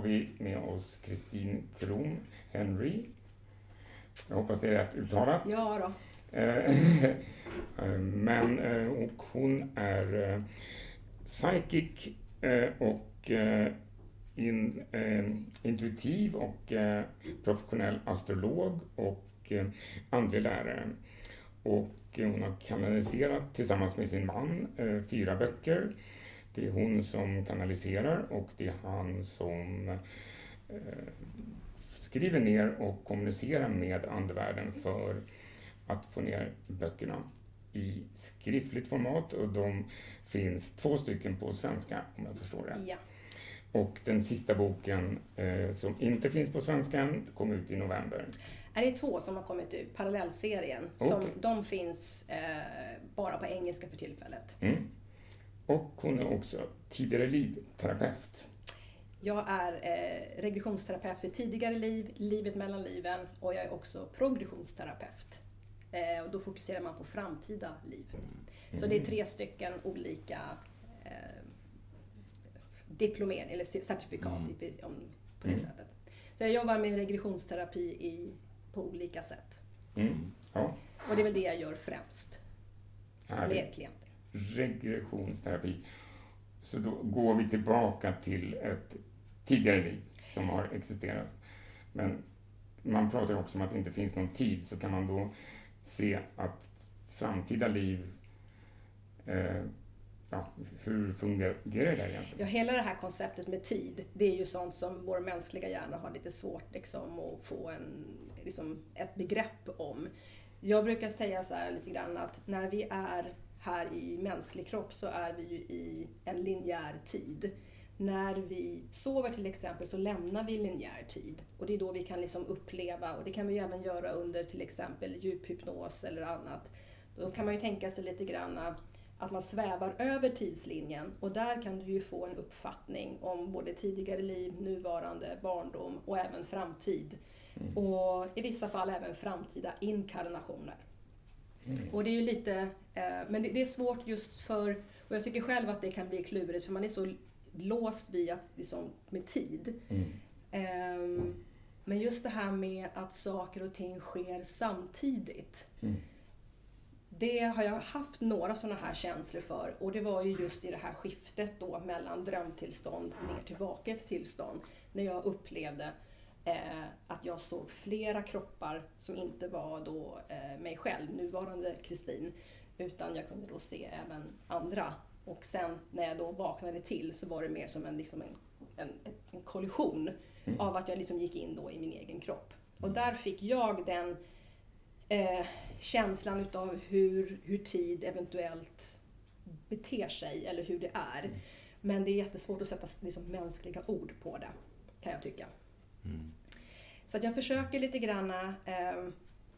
har vi med oss Kristin Kron Henry. Jag hoppas det är rätt uttalat. Ja då. Eh, eh, men eh, och hon är psychic och in, intuitiv och professionell astrolog och andlig lärare. Och hon har kanaliserat tillsammans med sin man fyra böcker. Det är hon som kanaliserar och det är han som skriver ner och kommunicerar med andevärlden för att få ner böckerna i skriftligt format och de finns två stycken på svenska om jag förstår det. Ja. Och den sista boken eh, som inte finns på svenska än kom ut i november. Är det två som har kommit ut, parallellserien. Okay. Som, de finns eh, bara på engelska för tillfället. Mm. Och hon är också tidigare livterapeut. Jag är eh, regressionsterapeut för tidigare liv, livet mellan liven och jag är också progressionsterapeut. Eh, och då fokuserar man på framtida liv. Mm. Så det är tre stycken olika eh, diplomering eller certifikat mm. om, på det mm. sättet. Så jag jobbar med regressionsterapi i, på olika sätt. Mm. Ja. Och det är väl det jag gör främst. Med klienter. Regressionsterapi. Så då går vi tillbaka till ett tidigare liv som har existerat. Men man pratar också om att det inte finns någon tid, så kan man då se att framtida liv eh, Ja, hur fungerar det egentligen? Ja, hela det här konceptet med tid, det är ju sånt som vår mänskliga hjärna har lite svårt liksom, att få en, liksom, ett begrepp om. Jag brukar säga så här lite grann att när vi är här i mänsklig kropp så är vi ju i en linjär tid. När vi sover till exempel så lämnar vi linjär tid och det är då vi kan liksom uppleva, och det kan vi ju även göra under till exempel djuphypnos eller annat. Då kan man ju tänka sig lite grann att man svävar över tidslinjen och där kan du ju få en uppfattning om både tidigare liv, nuvarande, barndom och även framtid. Mm. Och i vissa fall även framtida inkarnationer. Mm. Och det är ju lite, eh, men det, det, är svårt just för, och jag tycker själv att det kan bli klurigt för man är så låst vid att, liksom, med tid. Mm. Um, men just det här med att saker och ting sker samtidigt. Mm. Det har jag haft några sådana här känslor för och det var ju just i det här skiftet då mellan drömtillstånd ner till vaket tillstånd. När jag upplevde eh, att jag såg flera kroppar som inte var då eh, mig själv, nuvarande Kristin, utan jag kunde då se även andra och sen när jag då vaknade till så var det mer som en, liksom en, en, en kollision mm. av att jag liksom gick in då i min egen kropp. Och där fick jag den eh, känslan utav hur, hur tid eventuellt beter sig eller hur det är. Mm. Men det är jättesvårt att sätta liksom, mänskliga ord på det, kan jag tycka. Mm. Så jag försöker lite granna eh,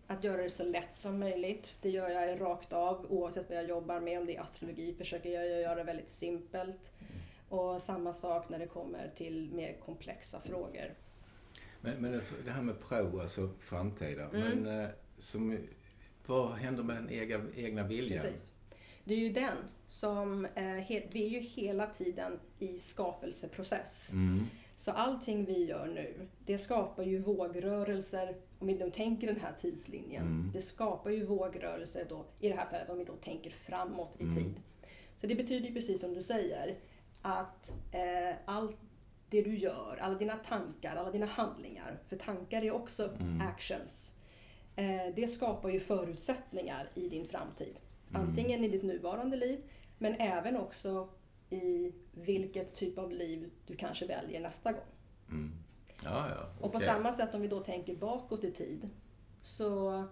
att göra det så lätt som möjligt. Det gör jag rakt av oavsett vad jag jobbar med. Om det är astrologi försöker jag göra det väldigt simpelt. Mm. Och samma sak när det kommer till mer komplexa frågor. Men, men det här med pro, alltså framtida. Mm. Men eh, som, vad händer med den egna, egna viljan? Precis. Det är ju den som, eh, vi är ju hela tiden i skapelseprocess. Mm. Så allting vi gör nu, det skapar ju vågrörelser, om vi då tänker den här tidslinjen. Mm. Det skapar ju vågrörelser då, i det här fallet om vi då tänker framåt i mm. tid. Så det betyder ju precis som du säger, att eh, allt det du gör, alla dina tankar, alla dina handlingar, för tankar är också mm. actions. Eh, det skapar ju förutsättningar i din framtid. Mm. Antingen i ditt nuvarande liv, men även också i vilket typ av liv du kanske väljer nästa gång. Mm. Ja, ja, okay. Och på samma sätt om vi då tänker bakåt i tid, så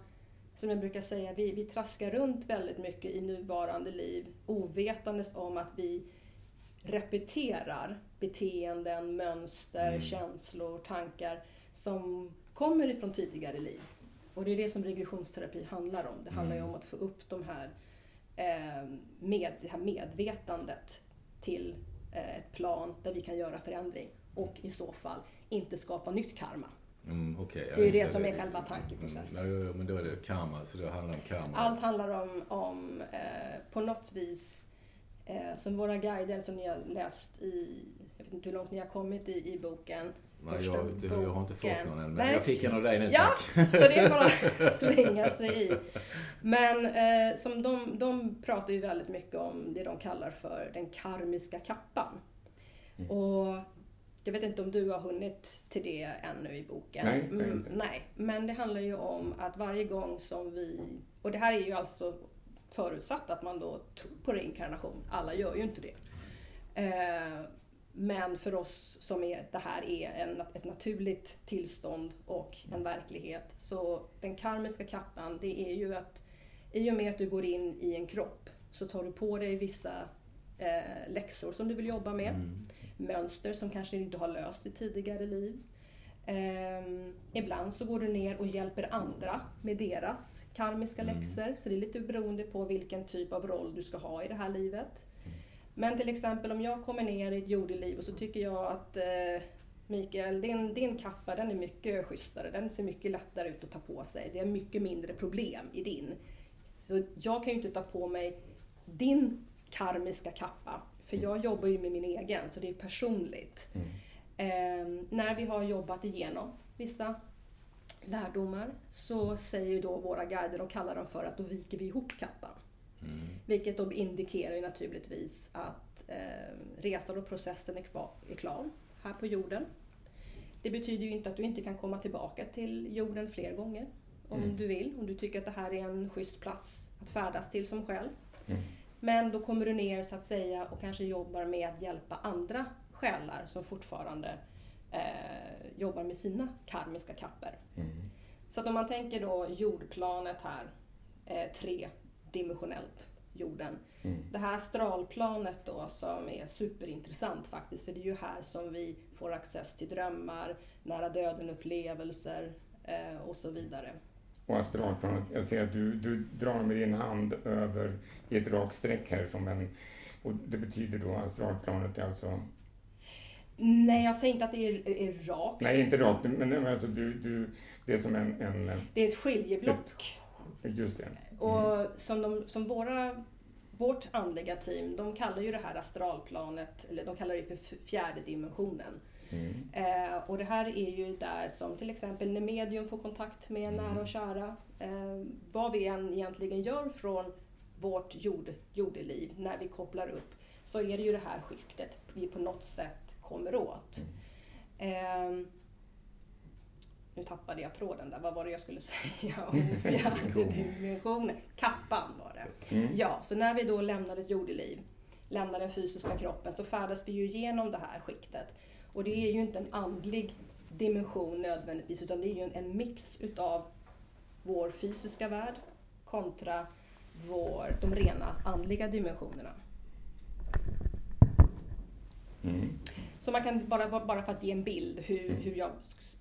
som jag brukar säga, vi, vi traskar runt väldigt mycket i nuvarande liv ovetandes om att vi repeterar beteenden, mönster, mm. känslor, tankar som kommer ifrån tidigare liv. Och det är det som regressionsterapi handlar om. Det handlar ju mm. om att få upp de här, eh, med, det här medvetandet till eh, ett plan där vi kan göra förändring och i så fall inte skapa nytt karma. Mm, okay. det är ju det, det som är själva tankeprocessen. Mm, men då är det karma, så det handlar om karma? Allt handlar om, om eh, på något vis Eh, som våra guider som ni har läst i, jag vet inte hur långt ni har kommit i, i boken. Nej, jag, det, jag har inte fått någon än, men Nej. jag fick en av dig nu Ja, tack. så det är bara att slänga sig i. Men eh, som de, de pratar ju väldigt mycket om det de kallar för den karmiska kappan. Mm. Och jag vet inte om du har hunnit till det ännu i boken. Nej, Mm, nej, men det handlar ju om att varje gång som vi, och det här är ju alltså förutsatt att man då tror på reinkarnation. Alla gör ju inte det. Eh, men för oss som är, det här är en, ett naturligt tillstånd och en verklighet. Så den karmiska kappan, det är ju att i och med att du går in i en kropp så tar du på dig vissa eh, läxor som du vill jobba med. Mm. Mönster som kanske du inte har löst i tidigare liv. Ehm, ibland så går du ner och hjälper andra med deras karmiska Mm. läxor. Så det är lite beroende på vilken typ av roll du ska ha i det här livet. Men till exempel om jag kommer ner i ett jordeliv och så tycker jag att eh, Mikael, din, din kappa den är mycket schysstare. Den ser mycket lättare ut att ta på sig. Det är mycket mindre problem i din. Så jag kan ju inte ta på mig din karmiska kappa. För jag jobbar ju med min egen, så det är personligt. Mm. Eh, när vi har jobbat igenom vissa lärdomar så säger då våra guider, de kallar dem för att då viker vi ihop kappan. Mm. Vilket då indikerar ju naturligtvis att eh, resan och processen är, kvar, är klar här på jorden. Det betyder ju inte att du inte kan komma tillbaka till jorden fler gånger om Mm. du vill. Om du tycker att det här är en schysst plats att färdas till som själv. Mm. Men då kommer du ner så att säga och kanske jobbar med att hjälpa andra själar som fortfarande eh, jobbar med sina karmiska kapper. Mm. Så att om man tänker då jordplanet här, eh, tredimensionellt, jorden. Mm. Det här astralplanet då som är superintressant faktiskt, för det är ju här som vi får access till drömmar, nära döden-upplevelser eh, och så vidare. Och astralplanet, jag ser att du, du drar med din hand över i ett rakt streck härifrån. Men, och det betyder då astralplanet är alltså... Nej, jag säger inte att det är, är rakt. Nej, inte rakt, men alltså du, du, det är som en... en Det är ett skiljeblock. just det. Och som, de, som våra, vårt andliga team, de kallar ju det här astralplanet, eller de kallar det för fjärde dimensionen. Mm. Eh, och det här är ju där som till exempel när medium får kontakt med nära och kära. Eh, vad vi än egentligen gör från vårt jord, jordeliv när vi kopplar upp så är det ju det här skiktet vi på något sätt kommer åt. Eh, nu tappade jag tråden där, vad var det jag skulle säga om fjärde dimensionen? Kappan var det. Mm. Ja, så när vi då lämnar ett jordeliv, lämnar den fysiska kroppen, så färdas vi ju igenom det här skiktet. Och det är ju inte en andlig dimension nödvändigtvis, utan det är ju en, en mix utav vår fysiska värld kontra vår, de rena andliga dimensionerna. Mm. Så man kan bara, bara för att ge en bild hur, Mm. hur jag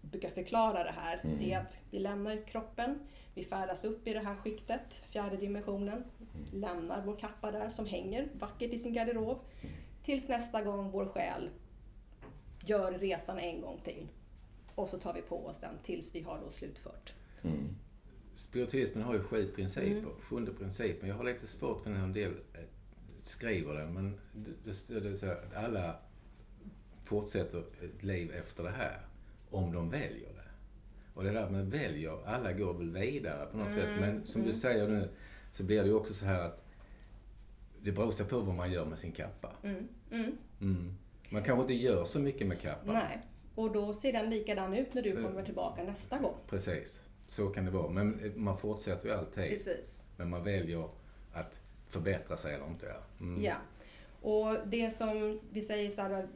brukar förklara det här. Mm. Det är att vi lämnar kroppen, vi färdas upp i det här skiktet, fjärde dimensionen, lämnar vår kappa där som hänger vackert i sin garderob. Tills nästa gång vår själ gör resan en gång till. Och så tar vi på oss den tills vi har då slutfört. Mm. Spiritismen har ju sju principer. Mm. Sjunde principen. Jag har lite svårt för när en del skriver den, men det, det det att alla fortsätter ett liv efter det här, om de väljer det. Och det där med väljer, alla går väl vidare på något Mm, sätt. Men som du mm. säger nu, så blir det ju också så här att det beror på vad man gör med sin kappa. Mm. Mm. Mm. Man kanske inte gör så mycket med kappan. Nej. Och då ser den likadan ut när du Mm. kommer tillbaka nästa gång. Precis. Så kan det vara. Men man fortsätter ju alltid. Precis. Men man väljer att förbättra sig eller inte. Ja. Och det som vi säger så här,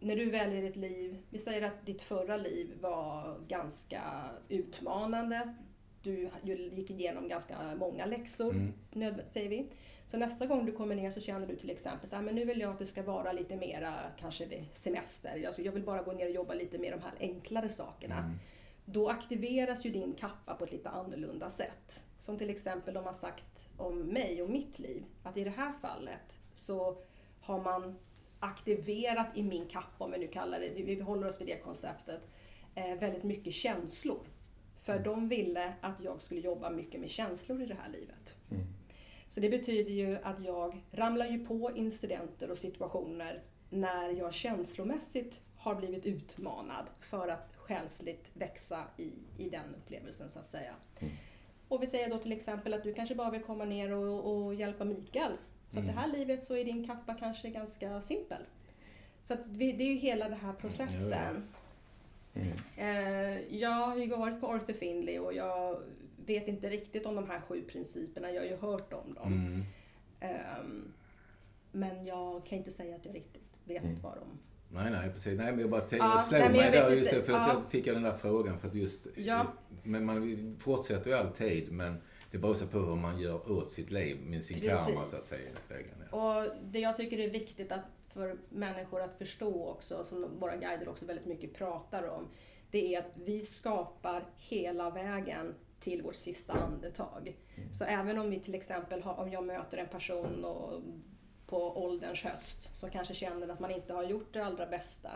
när du väljer ett liv, vi säger att ditt förra liv var ganska utmanande. Du gick igenom ganska många läxor, Mm. säger vi. Så nästa gång du kommer ner så känner du till exempel så här, men nu vill jag att det ska vara lite mera kanske semester. Jag, jag vill bara gå ner och jobba lite med de här enklare sakerna. Mm. Då aktiveras ju din kappa på ett lite annorlunda sätt. Som till exempel de har sagt om mig och mitt liv. Att i det här fallet så har man aktiverat i min kappa, om vi nu kallar det, vi håller oss vid det konceptet, eh, väldigt mycket känslor. För de ville att jag skulle jobba mycket med känslor i det här livet. Mm. Så det betyder ju att jag ramlar ju på incidenter och situationer när jag känslomässigt har blivit utmanad för att själsligt växa i, i den upplevelsen så att säga. Mm. Och vi säger då till exempel att du kanske bara vill komma ner och, och hjälpa Mikael. Så Mm. det här livet så är din kappa kanske ganska simpel. Så vi, det är ju hela den här processen. Mm. Eh, jag har ju varit på Arthur Findlay och jag vet inte riktigt om de här sju principerna. Jag har ju hört om dem. Mm. Ehm, men jag kan inte säga att jag riktigt vet Mm. vad de... Nej, nej, precis. Nej, men jag bara tänkte, Ja, jag slog nej, mig där just för att Ja. jag fick jag den där frågan för att just... Ja. Men man fortsätter ju alltid, men det beror på hur man gör åt sitt liv med sin Precis. karma så att säga. Och det jag tycker är viktigt att för människor att förstå också, som våra guider också väldigt mycket pratar om, det är att vi skapar hela vägen till vårt sista andetag. Så även om vi till exempel har, om jag möter en person och, på ålderns höst som kanske känner att man inte har gjort det allra bästa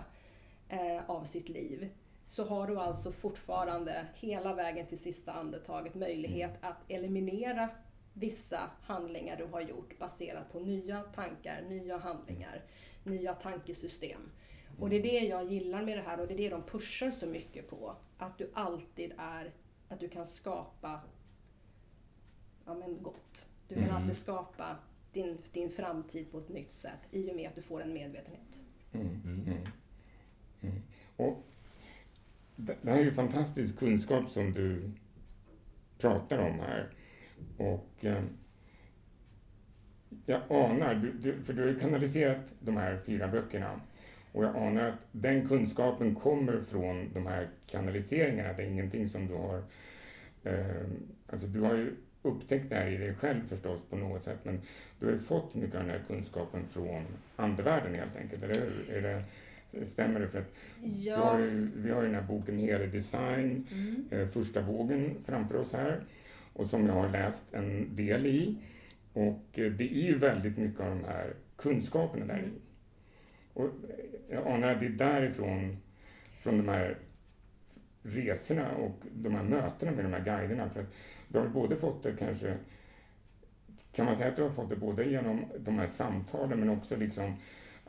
eh, av sitt liv. Så har du alltså fortfarande hela vägen till sista andetaget möjlighet att eliminera vissa handlingar du har gjort baserat på nya tankar, nya handlingar, nya tankesystem. Och det är det jag gillar med det här och det är det de pushar så mycket på. Att du alltid är, att du kan skapa ja, men gott. Du kan Mm. alltid skapa din, din framtid på ett nytt sätt i och med att du får en medvetenhet. Mm. Mm. Mm. Mm. Och det här är ju fantastisk kunskap som du pratar om här. Och eh, jag anar, du, du, för du har ju kanaliserat de här fyra böckerna. Och jag anar att den kunskapen kommer från de här kanaliseringarna. Det är ingenting som du har... Eh, alltså du har ju upptäckt det här i dig själv förstås på något sätt. Men du har ju fått mycket av den här kunskapen från andevärlden helt enkelt, eller hur? Är det, stämmer det? För att du har ju, vi har ju den här boken Helig Design, Mm. eh, första vågen framför oss här. Och som jag har läst en del i. Och eh, det är ju väldigt mycket av de här kunskaperna där i. Och eh, jag anar att det är därifrån, från de här resorna och de här mötena med de här guiderna. För att du har både fått det kanske, kan man säga att du har fått det både genom de här samtalen men också liksom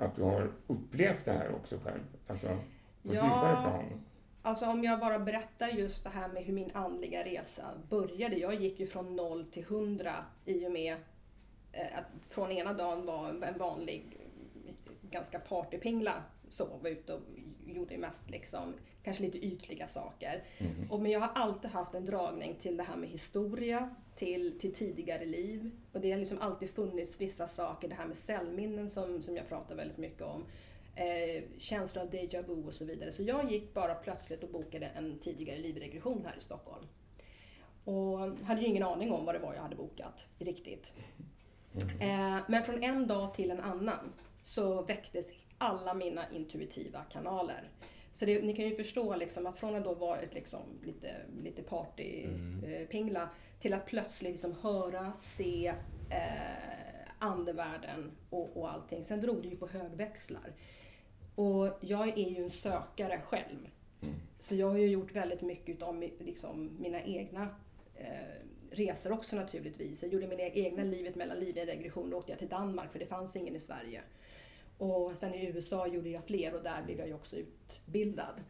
att du har upplevt det här också själv? Alltså på Ja. djupare plan? Alltså om jag bara berättar just det här med hur min andliga resa började. Jag gick ju från 0 till 100 i och med eh, att från ena dagen var en vanlig, ganska partypingla, så, var ute och gjorde mest liksom, kanske lite ytliga saker. Mhm. Och, men jag har alltid haft en dragning till det här med historia, till, till tidigare liv. Och det har liksom alltid funnits vissa saker, det här med cellminnen som, som jag pratar väldigt mycket om. Eh, känslor av déjà vu och så vidare. Så jag gick bara plötsligt och bokade en tidigare livregression här i Stockholm. Och hade ju ingen aning om vad det var jag hade bokat riktigt. Eh, men från en dag till en annan så väcktes alla mina intuitiva kanaler. Så det, ni kan ju förstå liksom att från att då vara ett liksom lite, lite partypingla till att plötsligt liksom höra, se eh, andevärlden och, och allting. Sen drog det ju på högväxlar. Och jag är ju en sökare själv. Så jag har ju gjort väldigt mycket av liksom, mina egna eh, resor också naturligtvis. Jag gjorde mina egna livet mellan liv i regression. Då åkte jag till Danmark för det fanns ingen i Sverige. Och sen i USA gjorde jag fler och där blev jag ju också utbildad.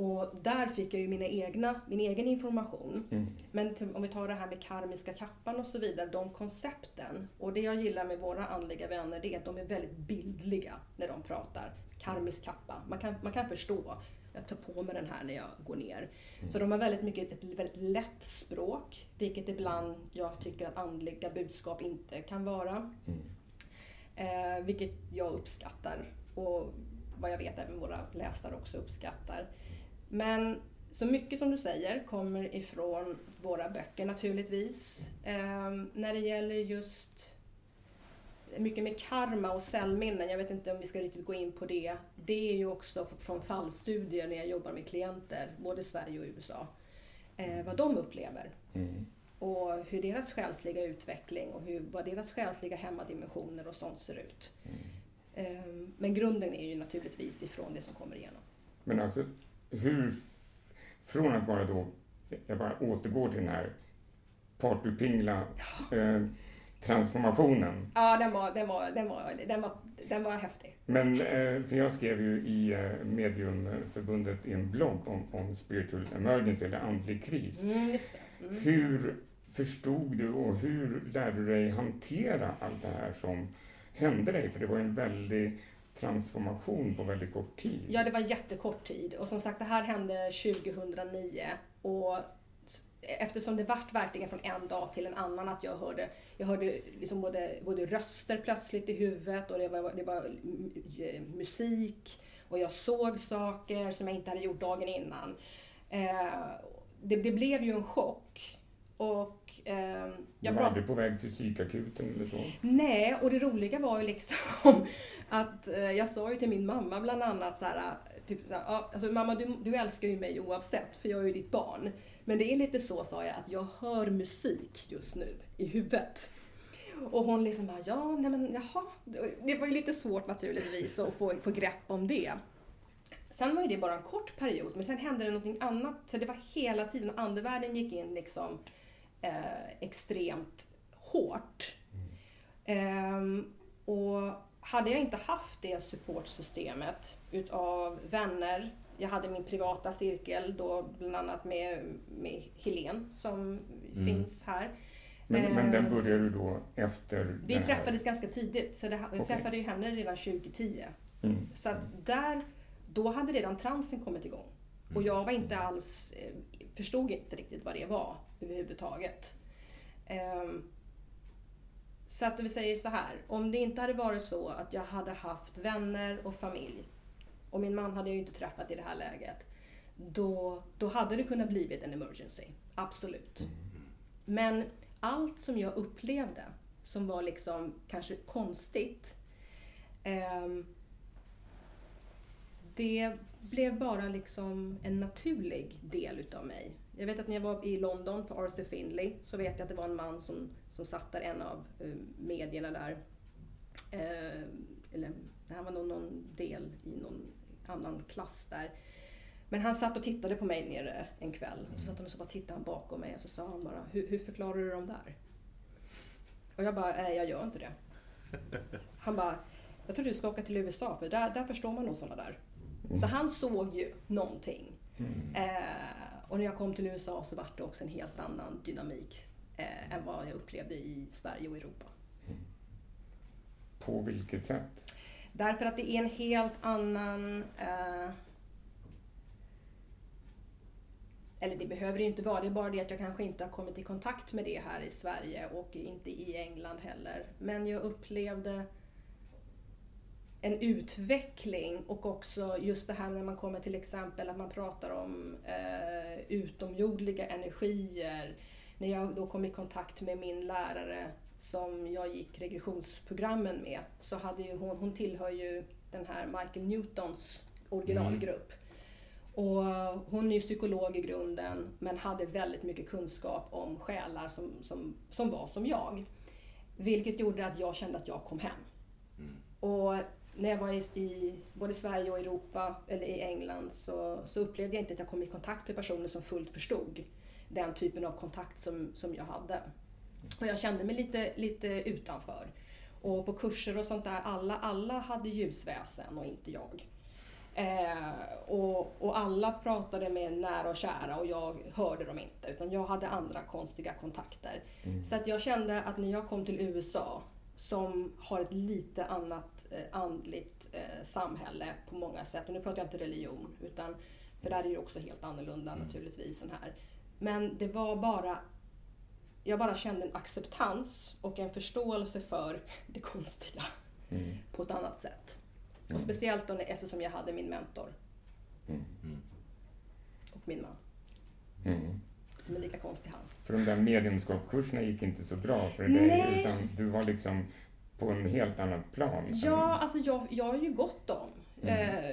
Och där fick jag ju mina egna, min egen information. Mm. Men till, om vi tar det här med karmiska kappan och så vidare, de koncepten. Och det jag gillar med våra andliga vänner det är att de är väldigt bildliga när de pratar. Karmisk kappa, man kan, man kan förstå. Jag tar på mig den här när jag går ner. Så de har väldigt mycket ett väldigt lätt språk, vilket ibland jag tycker att andliga budskap inte kan vara. Mm. Eh, vilket jag uppskattar och vad jag vet även våra läsare också uppskattar. Men så mycket som du säger kommer ifrån våra böcker naturligtvis. Eh, när det gäller just mycket med karma och cellminnen, jag vet inte om vi ska riktigt gå in på det. Det är ju också från fallstudier när jag jobbar med klienter, både i Sverige och USA. Eh, vad de upplever Mm. och hur deras själsliga utveckling och hur, vad deras själsliga hemmadimensioner och sånt ser ut. Ehm, Men grunden är ju naturligtvis ifrån det som kommer igenom. Men alltså, hur... Från att vara då... Jag bara återgår till den här partypingla. Eh, transformationen. Ja, den var, den var, den var, den var, den var häftig. Men, eh, för jag skrev ju i eh, Mediumförbundet i en blogg om, om spiritual emergency, eller andlig kris. Mm, just det. Mm. Hur förstod du och hur lärde du dig hantera allt det här som hände dig? För det var en väldig transformation på väldigt kort tid. Ja, det var jättekort tid. Och som sagt, det här hände 2009. Och eftersom det vart verkligen från en dag till en annan att jag hörde, jag hörde liksom både, både röster plötsligt i huvudet och det var, det var musik och jag såg saker som jag inte hade gjort dagen innan. Eh, det, det, blev ju en chock. Och, eh, jag du var aldrig på väg till psykakuten eller så? Nej, och det roliga var ju liksom att eh, jag sa ju till min mamma bland annat så här, typ så här, alltså, mamma du, du älskar ju mig oavsett för jag är ju ditt barn. Men det är lite så, sa jag, att jag hör musik just nu i huvudet. Och hon liksom bara, ja, nej men jaha. Det var ju lite svårt naturligtvis att få, få grepp om det. Sen var ju det bara en kort period, men sen hände det någonting annat. Så det var hela tiden, andevärlden gick in liksom eh, extremt hårt. Mm. Eh, och hade jag inte haft det supportsystemet utav vänner, jag hade min privata cirkel då bland annat med, med Helen som mm. finns här. Men, men den ehm, började du då efter? Vi träffades ganska tidigt, så det, jag okay. träffade ju henne redan 2010. Mm. Så att där, då hade redan transen kommit igång. Och mm. jag var inte alls, eh, förstod inte riktigt vad det var överhuvudtaget. Um, så att vi säger så här, om det inte hade varit så att jag hade haft vänner och familj och min man hade jag ju inte träffat i det här läget. Då, då hade det kunnat blivit en emergency. Absolut. Mm. Men allt som jag upplevde som var liksom kanske konstigt. Eh, det blev bara liksom en naturlig del utav mig. Jag vet att när jag var i London på Arthur Findlay så vet jag att det var en man som, som satt där, en av eh, medierna där. Uh, eller han var nog någon del i någon annan klass där. Men han satt och tittade på mig nere en kväll. Och så satt han och så bara tittade han bakom mig och så sa han bara, hur, hur förklarar du dem där? Och jag bara, nej jag gör inte det. Han bara, jag tror du ska åka till USA för där, där förstår man nog sådana där. Så han såg ju någonting. Mm. Eh, och när jag kom till USA så var det också en helt annan dynamik eh, än vad jag upplevde i Sverige och Europa. På vilket sätt? Därför att det är en helt annan... Eh, eller det behöver det inte vara, det är bara det att jag kanske inte har kommit i kontakt med det här i Sverige och inte i England heller. Men jag upplevde en utveckling och också just det här när man kommer till exempel att man pratar om eh, utomjordliga energier. När jag då kom i kontakt med min lärare som jag gick regressionsprogrammen med så hade ju hon, hon tillhör ju den här Michael Newtons originalgrupp. Mm. Och hon är ju psykolog i grunden men hade väldigt mycket kunskap om själar som, som, som var som jag. Vilket gjorde att jag kände att jag kom hem. Mm. Och när jag var i, i, både Sverige och Europa, eller i England, så, så upplevde jag inte att jag kom i kontakt med personer som fullt förstod den typen av kontakt som, som jag hade. Och jag kände mig lite, lite utanför. Och på kurser och sånt där, alla, alla hade ljusväsen och inte jag. Eh, och, och alla pratade med nära och kära och jag hörde dem inte utan jag hade andra konstiga kontakter. Mm. Så att jag kände att när jag kom till USA som har ett lite annat eh, andligt eh, samhälle på många sätt. Och nu pratar jag inte religion, utan, för där är det också helt annorlunda mm. naturligtvis än här. Men det var bara jag bara kände en acceptans och en förståelse för det konstiga mm. på ett annat sätt. Mm. Och speciellt då eftersom jag hade min mentor. Mm. Och min man. Som är lika konstig han. För de där mediumskapskurserna gick inte så bra för dig, Nej. utan du var liksom på en helt annat plan? Ja, alltså jag, jag har ju gått dem. Mm. Eh,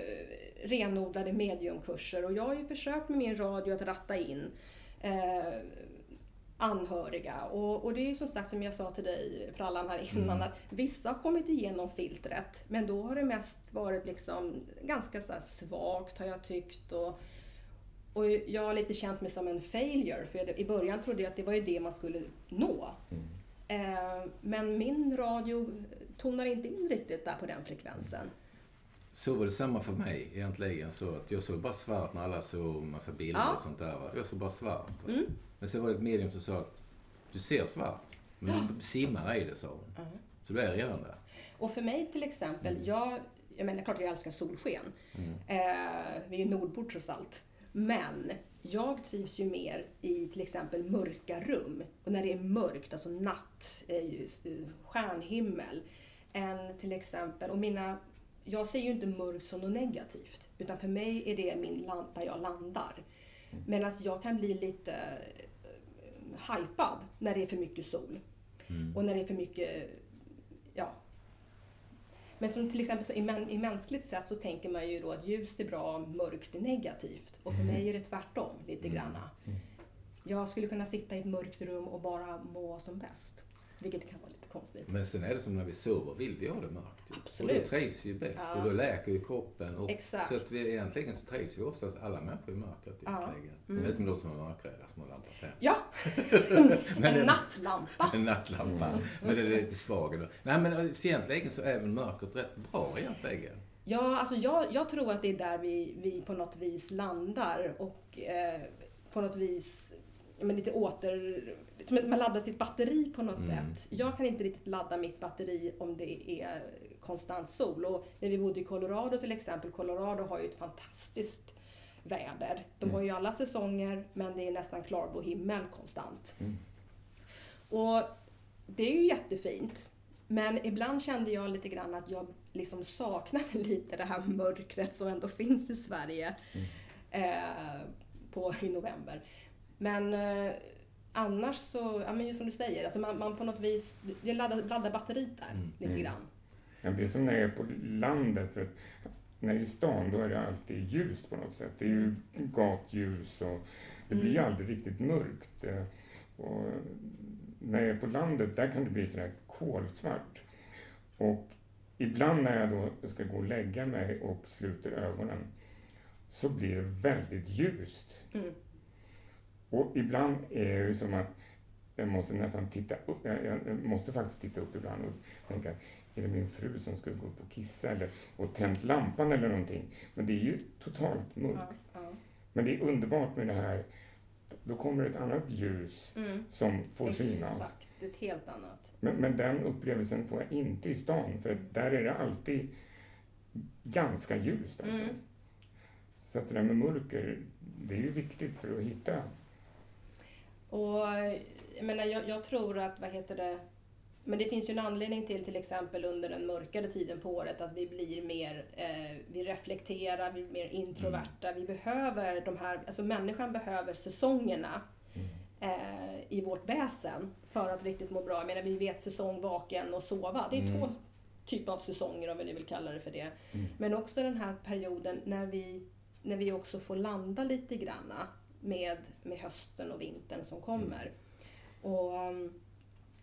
renodlade mediumkurser och jag har ju försökt med min radio att ratta in eh, anhöriga. Och, och, det är som sagt som jag sa till dig Prallan här innan mm. att vissa har kommit igenom filtret men då har det mest varit liksom ganska så svagt har jag tyckt. Och, och jag har lite känt mig som en failure för i början trodde jag att det var ju det man skulle nå. Mm. Eh, men min radio tonar inte in riktigt där på den frekvensen. Så var det samma för mig egentligen. Så att jag såg bara svart när alla såg massa bilder Ja. och sånt där. va. Jag såg bara svart. va. Mm. Men sen var det ett medium som sa att du ser svart. Men du simmar i det, sa hon. Ja. Så du är redan där. Och för mig till exempel, jag, jag menar klart jag älskar solsken. Mm. Eh, vi är ju nordbor trots allt. Men jag trivs ju mer i till exempel mörka rum. Och när det är mörkt, alltså natt, just, stjärnhimmel. Än till exempel, och mina, jag ser ju inte mörkt som något negativt. Utan för mig är det min land, där jag landar. Medan jag kan bli lite eh, hypad när det är för mycket sol. Och när det är för mycket, ja. Men som till exempel så i, män, i mänskligt sätt så tänker man ju då att ljust är bra, mörkt är negativt. Och för mig är det tvärtom lite granna. Jag skulle kunna sitta i ett mörkt rum och bara må som bäst. Vilket kan vara lite konstigt. Men sen är det som när vi sover, vill vi ha det mörkt? ju. Absolut. Och då trivs vi bäst Ja. och då läker ju kroppen. Och Exakt. Så att vi egentligen så trivs vi oftast alla människor i mörkret Ja. egentligen. Mm. De som är mörkrädda, som har lampat tänd. Ja! En nattlampa. En nattlampa. Men det är lite svag. då. Nej men så egentligen så är väl mörkret rätt bra egentligen. Ja, alltså jag, jag tror att det är där vi, vi på något vis landar och eh, på något vis men lite åter... som att Man laddar sitt batteri på något Mm. sätt. Jag kan inte riktigt ladda mitt batteri om det är konstant sol. Och när vi bodde i Colorado till exempel, Colorado har ju ett fantastiskt väder. De har ju alla säsonger men det är nästan klarblå himmel konstant. Mm. Och det är ju jättefint. Men ibland kände jag lite grann att jag liksom saknade lite det här mörkret som ändå finns i Sverige eh, på, i november. Men eh, annars så, ja men just som du säger, alltså man, man på något vis, det laddar, laddar batteriet där Mm. lite Mm. grann. Ja, det är som när jag är på landet. För att när jag är i stan då är det alltid ljust på något sätt. Det är ju gatljus och det blir ju Mm. aldrig riktigt mörkt. Eh, Och när jag är på landet där kan det bli sådär kolsvart. Och ibland när jag då ska gå och lägga mig och sluter ögonen så blir det väldigt ljust. Mm. Och ibland är det ju som att jag måste nästan titta upp. Jag, jag måste faktiskt titta upp ibland och tänka, är det min fru som skulle gå upp och kissa eller och tänt lampan eller någonting? Men det är ju totalt mörkt. Ja, ja. Men det är underbart med det här. Då kommer ett annat ljus Mm. som får synas. Exakt, ett helt annat. Men, men den upplevelsen får jag inte i stan för där är det alltid ganska ljust. Alltså. Mm. Så att det där med mörker, det är ju viktigt för att hitta. Och jag menar, jag, jag tror att, vad heter det, men det finns ju en anledning till till exempel under den mörkare tiden på året att vi blir mer, eh, vi reflekterar, vi blir mer introverta. Vi behöver de här, alltså människan behöver säsongerna eh, i vårt väsen för att riktigt må bra. Jag menar, vi vet säsong vaken och sova. Det är Mm. två typer av säsonger om vi nu vill kalla det för det. Mm. Men också den här perioden när vi, när vi också får landa lite granna med, med hösten och vintern som kommer. Och um,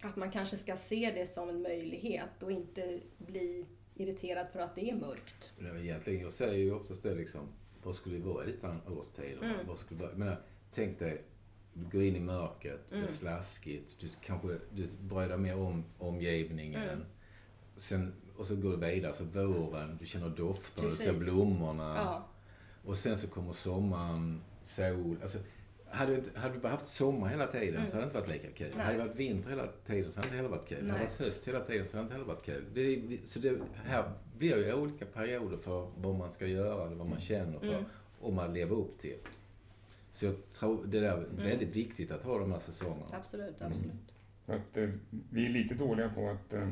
att man kanske ska se det som en möjlighet och inte bli irriterad för att det är mörkt. Men det är egentligen, jag säger ju oftast det liksom, vad skulle vi vara utan årstiderna? Mm. Vad skulle vi, menar, tänk dig, du går in i mörkret, det Mm. är slaskigt, du kanske du brödar mer om omgivningen. Mm. Sen, och så går du vidare, så våren, du känner dofterna, du ser blommorna. Ja, Och sen så kommer sommaren, sol. Alltså, hade, vi inte, hade vi bara haft sommar hela tiden Mm. så hade det inte varit lika kul. Nej. Hade det varit vinter hela tiden så hade det inte heller varit kul. Hade Nej. det varit höst hela tiden så hade det inte heller varit kul. Det, så det här blir ju olika perioder för vad man ska göra eller vad man känner för. Mm. Och man lever upp till. Så jag tror det är väldigt viktigt att ha de här säsongerna. absolut, Mm. absolut. Att, eh, vi är lite dåliga på att eh,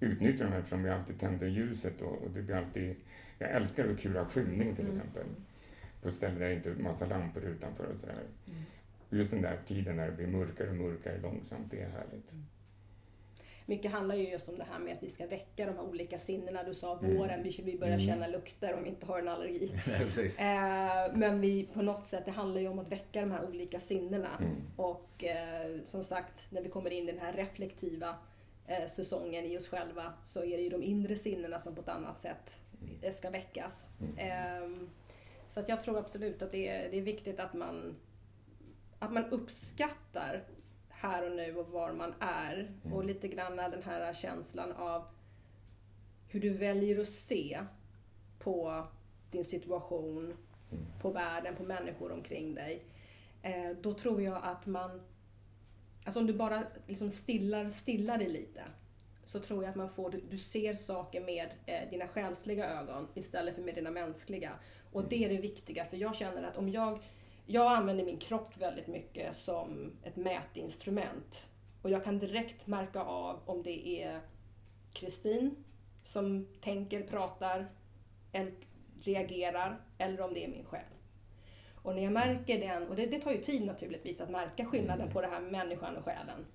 utnyttja dem eftersom vi alltid tänder ljuset och, och det blir alltid... Jag älskar att kura skymning till Mm. exempel. Ställen där det inte massa lampor utanför och sådär. Mm. Just den där tiden när det blir mörkare och mörkare långsamt, det är härligt. Mycket handlar ju just om det här med att vi ska väcka de här olika sinnena. Du sa Mm. våren, vi, vi börjar Mm. känna lukter om vi inte har en allergi. Eh, men vi på något sätt, det handlar ju om att väcka de här olika sinnena. Mm. Och eh, som sagt, när vi kommer in i den här reflektiva eh, säsongen i oss själva så är det ju de inre sinnena som på ett annat sätt ska väckas. Eh, så att jag tror absolut att det är, det är viktigt att man, att man uppskattar här och nu och var man är. Mm. Och lite grann den här känslan av hur du väljer att se på din situation, Mm. på världen, på människor omkring dig. Eh, då tror jag att man, alltså om du bara liksom stillar, stillar dig lite, så tror jag att man får, du, ser saker med eh, dina själsliga ögon istället för med dina mänskliga. Och det är det viktiga, för jag känner att om jag, jag använder min kropp väldigt mycket som ett mätinstrument. Och jag kan direkt märka av om det är Kristin som tänker, pratar, eller reagerar, eller om det är min själ. Och när jag märker den, och det, det tar ju tid naturligtvis att märka skillnaden på det här människan och själen.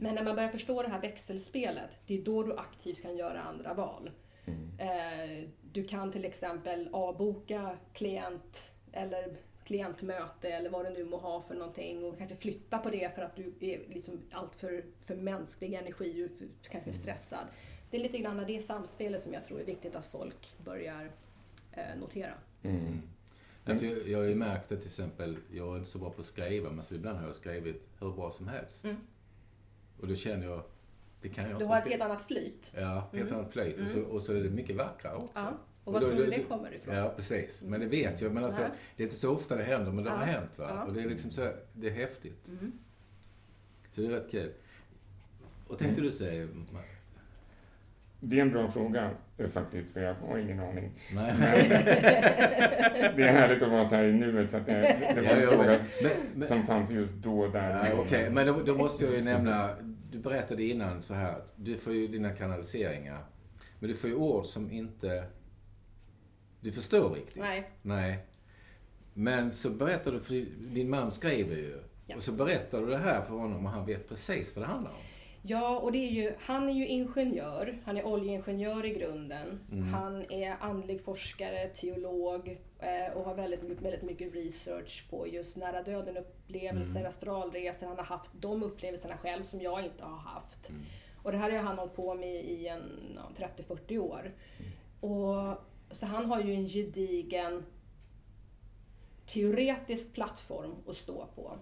Men när man börjar förstå det här växelspelet, det är då du aktivt kan göra andra val. Eh, du kan till exempel avboka klient eller klientmöte eller vad du nu må ha för någonting och kanske flytta på det för att du är liksom allt för, för mänsklig energi, du är kanske stressad. Det är lite grann det samspelet som jag tror är viktigt att folk börjar eh, notera. Mm. För jag, jag har ju märkt att till exempel, jag är inte så bra på att skriva, men så ibland har jag skrivit hur bra som helst. Mm. Och då känner jag, det kan jag Du har ett helt annat flyt. Ja, helt Mm. annat flyt. Och, så, och så är det mycket vackrare också. Ja. Och var tror du det kommer ifrån? Ja, precis. Men det vet jag. Men alltså, det är inte så ofta det händer, men det har Ja. hänt. Va? Ja. Och det är liksom så, det är häftigt. Mm. Så det är rätt kul. Och tänkte Mm. du säga? Det är en bra fråga eh, faktiskt, för jag har ingen aning. Nej. Det är härligt att vara så här i nuet, så att det, det var Ja, en fråga men, men, som fanns just då, där. Ja, Okej, men då, då måste jag ju nämna, du berättade innan så här, att du får ju dina kanaliseringar, men du får ju ord som inte du förstår riktigt. Nej. Nej. Men så berättar du, för din man skriver ju, Ja. och så berättar du det här för honom och han vet precis vad det handlar om. Ja, och det är ju, han är ju ingenjör. Han är oljeingenjör i grunden. Mm. Han är andlig forskare, teolog eh, och har väldigt, mycket- väldigt mycket research på just nära döden-upplevelser, Mm. astralresor. Han har haft de upplevelserna själv som jag inte har haft. Mm. Och det här har han hållit på med i en ja, 30-40 år. Och, så han har ju en gedigen teoretisk plattform att stå på.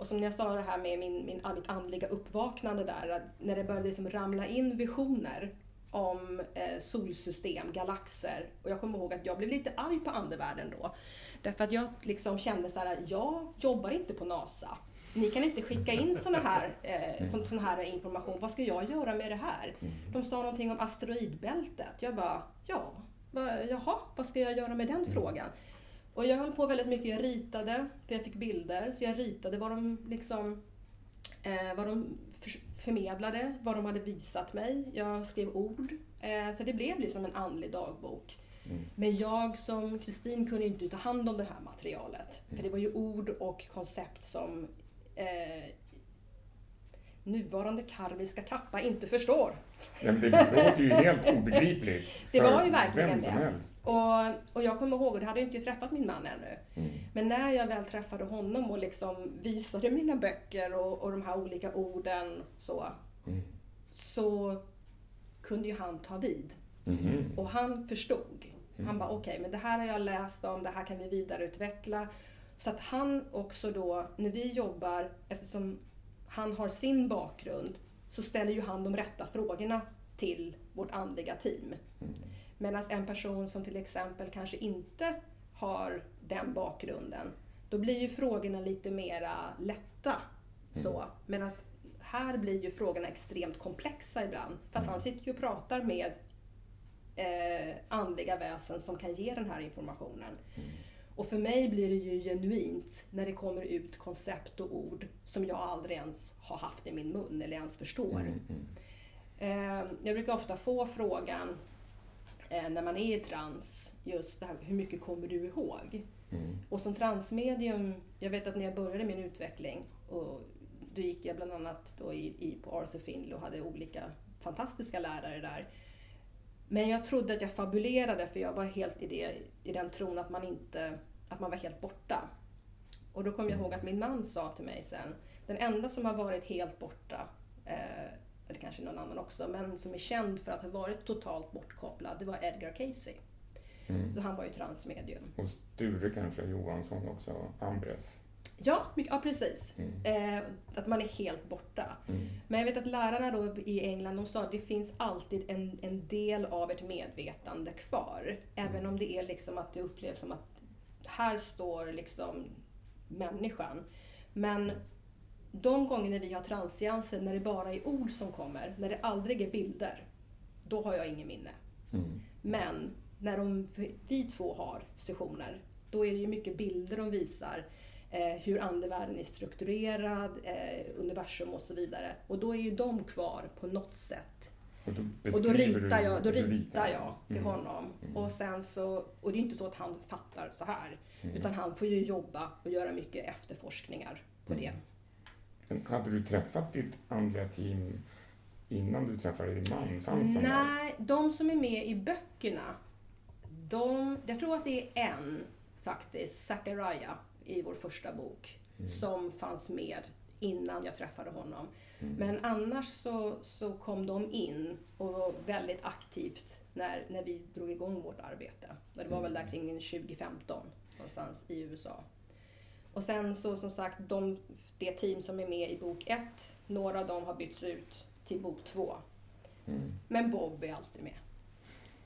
Och som jag sa det här med min, min, mitt andliga uppvaknande där, när det började liksom ramla in visioner om eh, solsystem, galaxer. Och jag kommer ihåg att jag blev lite arg på andevärlden då. Därför att jag liksom kände så här, jag jobbar inte på NASA. Ni kan inte skicka in såna här, eh, sån, sån här information. Vad ska jag göra med det här? De sa någonting om asteroidbältet. Jag bara, ja, va, jaha, vad ska jag göra med den frågan? Och jag höll på väldigt mycket, jag ritade, för jag fick bilder, så jag ritade vad de liksom eh, vad de för, förmedlade, vad de hade visat mig. Jag skrev ord. Eh, så det blev liksom en andlig dagbok. Mm. Men jag som Kristin kunde inte ta hand om det här materialet. För det var ju ord och koncept som eh, nuvarande karmiska kappa inte förstår. Det låter ju helt obegripligt Det var ju verkligen vem som det. helst. Och, och jag kommer ihåg, och det hade jag inte träffat min man ännu. Mm. Men när jag väl träffade honom och liksom visade mina böcker och, och de här olika orden så, Mm. så kunde ju han ta vid. Mhm. Och han förstod. Han Mm. bara, okej, men det här har jag läst om, det här kan vi vidareutveckla. Så att han också då, när vi jobbar, eftersom han har sin bakgrund, så ställer ju han de rätta frågorna till vårt andliga team. Mm. Medan en person som till exempel kanske inte har den bakgrunden, då blir ju frågorna lite mera lätta. Så. Medan här blir ju frågorna extremt komplexa ibland. För att han sitter ju och pratar med eh, andliga väsen som kan ge den här informationen. Och för mig blir det ju genuint när det kommer ut koncept och ord som jag aldrig ens har haft i min mun eller ens förstår. Mm. Mm. Eh, jag brukar ofta få frågan eh, när man är i trans, just det här, hur mycket kommer du ihåg? Mm. Och som transmedium, jag vet att när jag började min utveckling, och då gick jag bland annat då i, i, på Arthur Findlay och hade olika fantastiska lärare där. Men jag trodde att jag fabulerade för jag var helt i, det, i den tron att man, inte, att man var helt borta. Och då kom jag ihåg att min man sa till mig sen, den enda som har varit helt borta, eh, eller kanske någon annan också, men som är känd för att ha varit totalt bortkopplad, det var Edgar Casey. Mm. Han var ju transmedium. Och Sture kanske Johansson också, Ambres. Ja, mycket- ja precis. Mm. Eh, att man är helt borta. Mm. Men jag vet att lärarna då i England de sa att det finns alltid en, en del av ert medvetande kvar. Även om det är liksom att det upplevs som att här står liksom människan. Men de gånger när vi har transseanser, när det bara är ord som kommer, när det aldrig är bilder, då har jag ingen minne. Mm. Men när de, vi två har sessioner, då är det ju mycket bilder de visar. Eh, hur andevärlden är strukturerad, eh, universum och så vidare. Och då är ju de kvar på något sätt. Och då, Och då ritar jag, då ritar jag till Mm. honom. Mm. Och sen så, och det är inte så att han fattar så här. Mm. Utan han får ju jobba och göra mycket efterforskningar på det. Mm. Men hade du träffat ditt andliga team innan du träffade din man? Fanns de där? Nej, de som är med i böckerna, de, jag tror att det är en faktiskt, Zachariah i vår första bok, Mm. som fanns med innan jag träffade honom. Mm. Men annars så, så kom de in och var väldigt aktivt när, när vi drog igång vårt arbete. Och det var väl där kring 2015 någonstans i USA. Och sen så som sagt, de, det team som är med i bok 1, några av dem har bytts ut till bok 2. Mm. Men Bob är alltid med.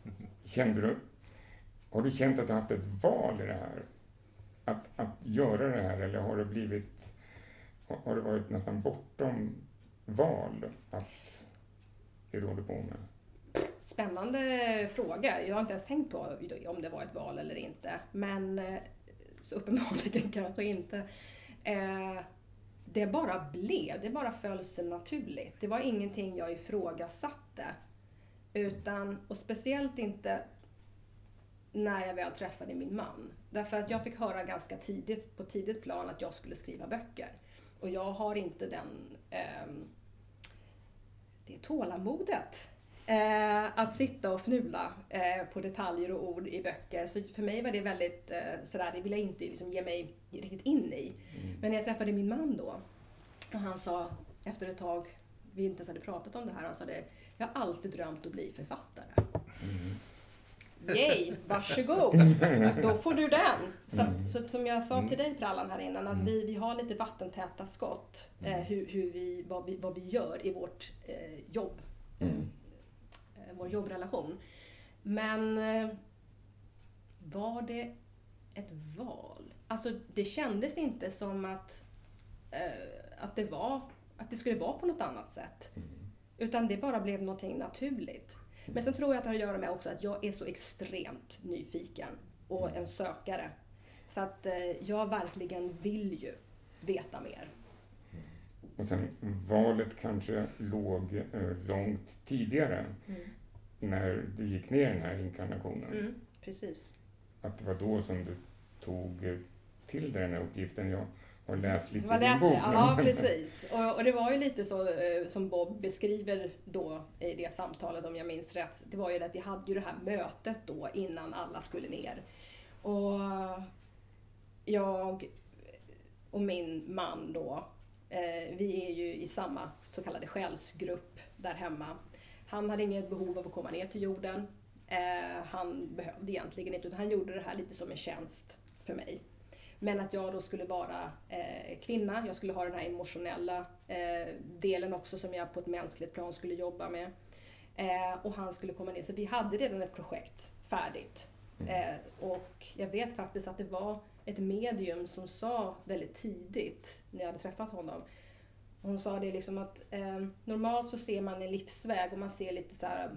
Kände du, har du känt att du haft ett val i det här? Att, att göra det här eller har det blivit, har har det varit nästan bortom val att det du håller på med? Spännande fråga. Jag har inte ens tänkt på om det var ett val eller inte. Men eh, så uppenbarligen kanske inte. Eh, det bara blev, det bara föll sig naturligt. Det var ingenting jag ifrågasatte. Utan, och speciellt inte när jag väl träffade min man. Därför att jag fick höra ganska tidigt, på tidigt plan, att jag skulle skriva böcker. Och jag har inte den, ehm, det tålamodet. Eh, att sitta och fnula eh, på detaljer och ord i böcker. Så för mig var det väldigt eh, sådär, det ville jag inte liksom ge mig riktigt in i. Mm. Men när jag träffade min man då, och han sa efter ett tag, vi inte ens hade pratat om det här, han sa det, jag har alltid drömt att bli författare. Mm. Yay, varsågod! Då får du den! Så, Mm. så som jag sa till dig Prallan här innan, att Mm. vi, vi har lite vattentäta skott. Eh, Mm. hur, hur vi, vad, vi, vad vi gör i vårt eh, jobb, Mm. eh, vår jobbrelation. Men eh, var det ett val? Alltså det kändes inte som att, eh, att, det var, att det skulle vara på något annat sätt. Mm. Utan det bara blev någonting naturligt. Men sen tror jag att det har att göra med också att jag är så extremt nyfiken och en sökare. Så att eh, jag verkligen vill ju veta mer. Och sen valet kanske låg eh, långt tidigare när du gick ner i den här inkarnationen. Mm, precis. Att det var då som du tog till dig den här uppgiften. Jag har läst lite var i din bok. ja, precis. Och, och det var ju lite så eh, som Bob beskriver då i det samtalet om jag minns rätt. Det var ju det att vi hade ju det här mötet då innan alla skulle ner. Och jag och min man då, eh, vi är ju i samma så kallade själsgrupp där hemma. Han hade inget behov av att komma ner till jorden. Eh, han behövde egentligen inte, utan han gjorde det här lite som en tjänst för mig. Men att jag då skulle vara eh, kvinna, jag skulle ha den här emotionella eh, delen också som jag på ett mänskligt plan skulle jobba med. Eh, och han skulle komma ner. Så vi hade redan ett projekt färdigt. Eh, och jag vet faktiskt att det var ett medium som sa väldigt tidigt när jag hade träffat honom. Hon sa det liksom att eh, normalt så ser man en livsväg och man ser lite så här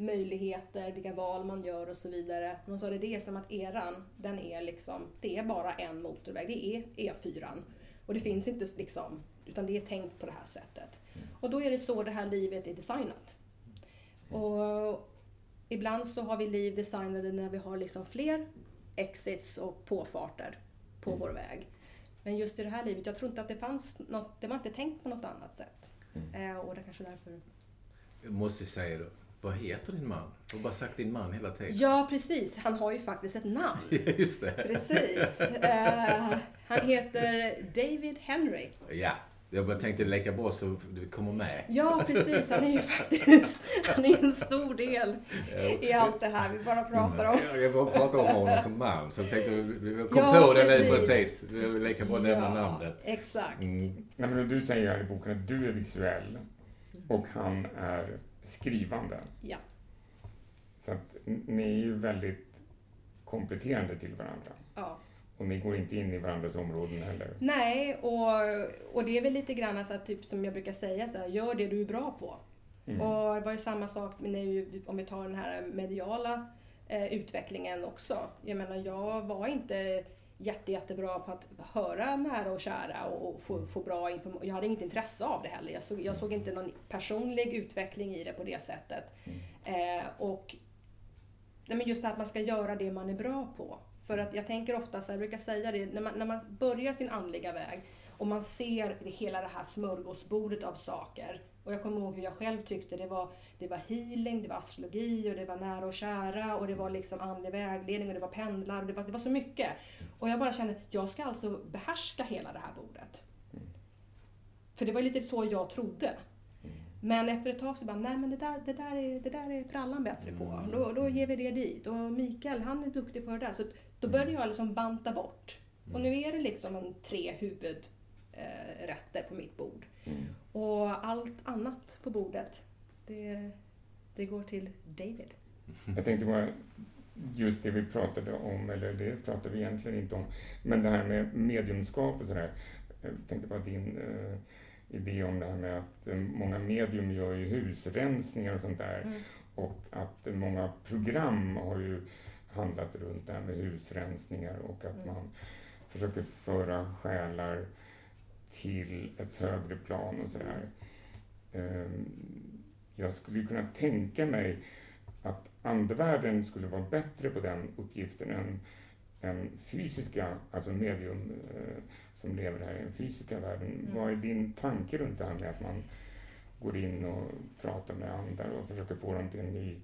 möjligheter, vilka val man gör och så vidare. Hon sa det, det är som att eran, den är liksom, det är bara en motorväg, det är E4. Och det finns inte liksom, utan det är tänkt på det här sättet. Och då är det så det här livet är designat. Och ibland så har vi liv designade när vi har liksom fler exits och påfarter på vår väg. Men just i det här livet, jag tror inte att det fanns något, det var inte tänkt på något annat sätt. Eh, och det är kanske därför. Jag måste säga då, vad heter din man? Du har bara sagt din man hela tiden. Ja, precis. Han har ju faktiskt ett namn. Just det. Precis. Eh, han heter David Henry. Ja, Jag bara tänkte leka bra så du kommer med. Ja, precis. Han är ju faktiskt han är en stor del i allt det här vi bara pratar om. Ja, Jag bara pratar om honom som man, så jag tänkte, vi kom Ja, på det nu precis. Lika bra att nämna namnet. exakt. Mm. Nej, men du säger här i boken att du är visuell och han är skrivande. Ja. Så att ni är ju väldigt kompletterande till varandra. ja. Och ni går inte in i varandras områden heller. Nej, och, och det är väl lite grann så här, typ som jag brukar säga, så här, gör det du är bra på. Mm. Och det var ju samma sak när om vi tar den här mediala eh, utvecklingen också. Jag menar, jag var inte jätte, jättebra på att höra nära och kära och, få, få bra information. Jag hade inget intresse av det heller. Jag såg, jag såg inte någon personlig utveckling i det på det sättet. Eh, och nej, men just det här att man ska göra det man är bra på. För att jag tänker ofta, så här, jag brukar säga det, när man, när man börjar sin andliga väg och man ser hela det här smörgåsbordet av saker. Och jag kommer ihåg hur jag själv tyckte det var, det var healing, det var astrologi och det var nära och kära och det var liksom andlig vägledning och det var pendlar och det var, det var så mycket. Och jag bara kände, jag ska alltså behärska hela det här bordet. För det var lite så jag trodde. Men efter ett tag så bara, nej men det där, det där, är, det där är prallan bättre på. Då, då ger vi det dit. Och Mikael, han är duktig på det där. Så då började jag liksom banta bort. Och nu är det liksom en tre huvudrätter eh, rätter på mitt bord. Och allt annat på bordet, det, det går till David. Jag tänkte bara, just det vi pratade om, eller det pratade vi egentligen inte om, men det här med mediumskap och sådär. Jag tänkte på din eh, idé om det här med att eh, många medium gör ju husrensningar och sånt där. Mm. Och att många program har ju handlat runt det här med husrensningar och att Mm. man försöker föra själar till ett högre plan och sådär. Ehm, Jag skulle kunna tänka mig att andevärlden skulle vara bättre på den uppgiften än, än fysiska, alltså medium eh, som lever här i den fysiska världen. Mm. Vad är din tanke runt det här med att man går in och pratar med andar och försöker få dem till en ny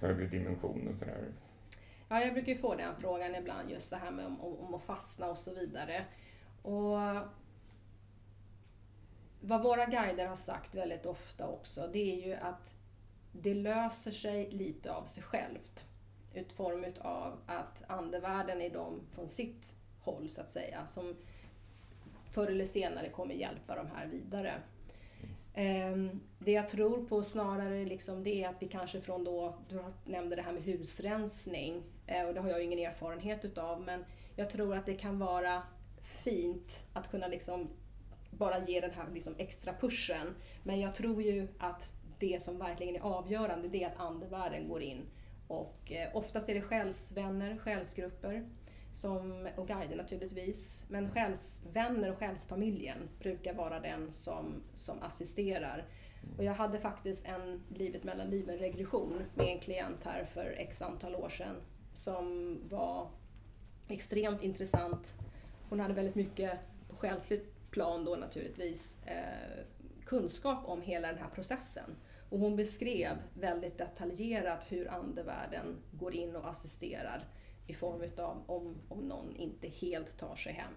högre dimension och sådär? Ja, jag brukar ju få den frågan ibland, just det här med om, om, om att fastna och så vidare. Och vad våra guider har sagt väldigt ofta också, det är ju att det löser sig lite av sig självt. Ut form av att andevärlden är de från sitt håll så att säga, som förr eller senare kommer hjälpa de här vidare. Ehm, det jag tror på snarare liksom det är att vi kanske från då, du nämnde det här med husrensning, eh, och det har jag ju ingen erfarenhet utav, men jag tror att det kan vara fint att kunna liksom bara ge den här liksom extra pushen. Men jag tror ju att det som verkligen är avgörande, det är att andevärlden går in. Och eh, oftast är det själsvänner, själsgrupper, som, och guider naturligtvis. Men själsvänner och själsfamiljen brukar vara den som, som assisterar. Och jag hade faktiskt en livet mellan liven regression med en klient här för x antal år sedan som var extremt intressant. Hon hade väldigt mycket på själsligt plan då naturligtvis eh, kunskap om hela den här processen. Och hon beskrev väldigt detaljerat hur andevärlden går in och assisterar i form utav om, om någon inte helt tar sig hem.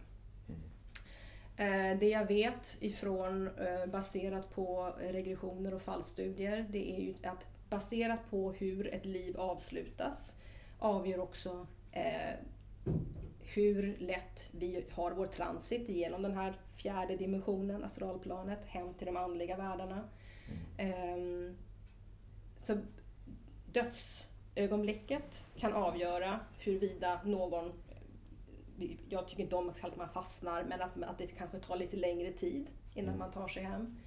Eh, Det jag vet ifrån eh, baserat på regressioner och fallstudier det är ju att baserat på hur ett liv avslutas avgör också eh, hur lätt vi har vår transit genom den här fjärde dimensionen, astralplanet, hem till de andliga världarna. Ehm, Så dödsögonblicket kan avgöra huruvida någon, jag tycker inte om att man fastnar, men att, att det kanske tar lite längre tid innan man tar sig hem.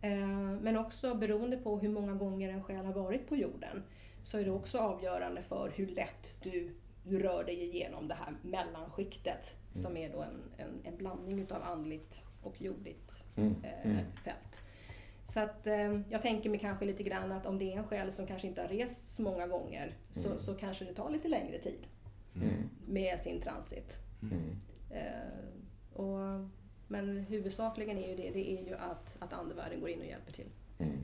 Ehm, Men också beroende på hur många gånger en själ har varit på jorden så är det också avgörande för hur lätt du, du rör dig igenom det här mellanskiktet som är då en, en, en blandning utav andligt och jordigt Mm. eh, Mm. fält. Så att eh, jag tänker mig kanske lite grann att om det är en själ som kanske inte har rest så många gånger så, Mm. så kanske det tar lite längre tid Mm. med sin transit. Mm. Eh, och, men huvudsakligen är ju det, det är ju att, att andevärlden går in och hjälper till. Mm.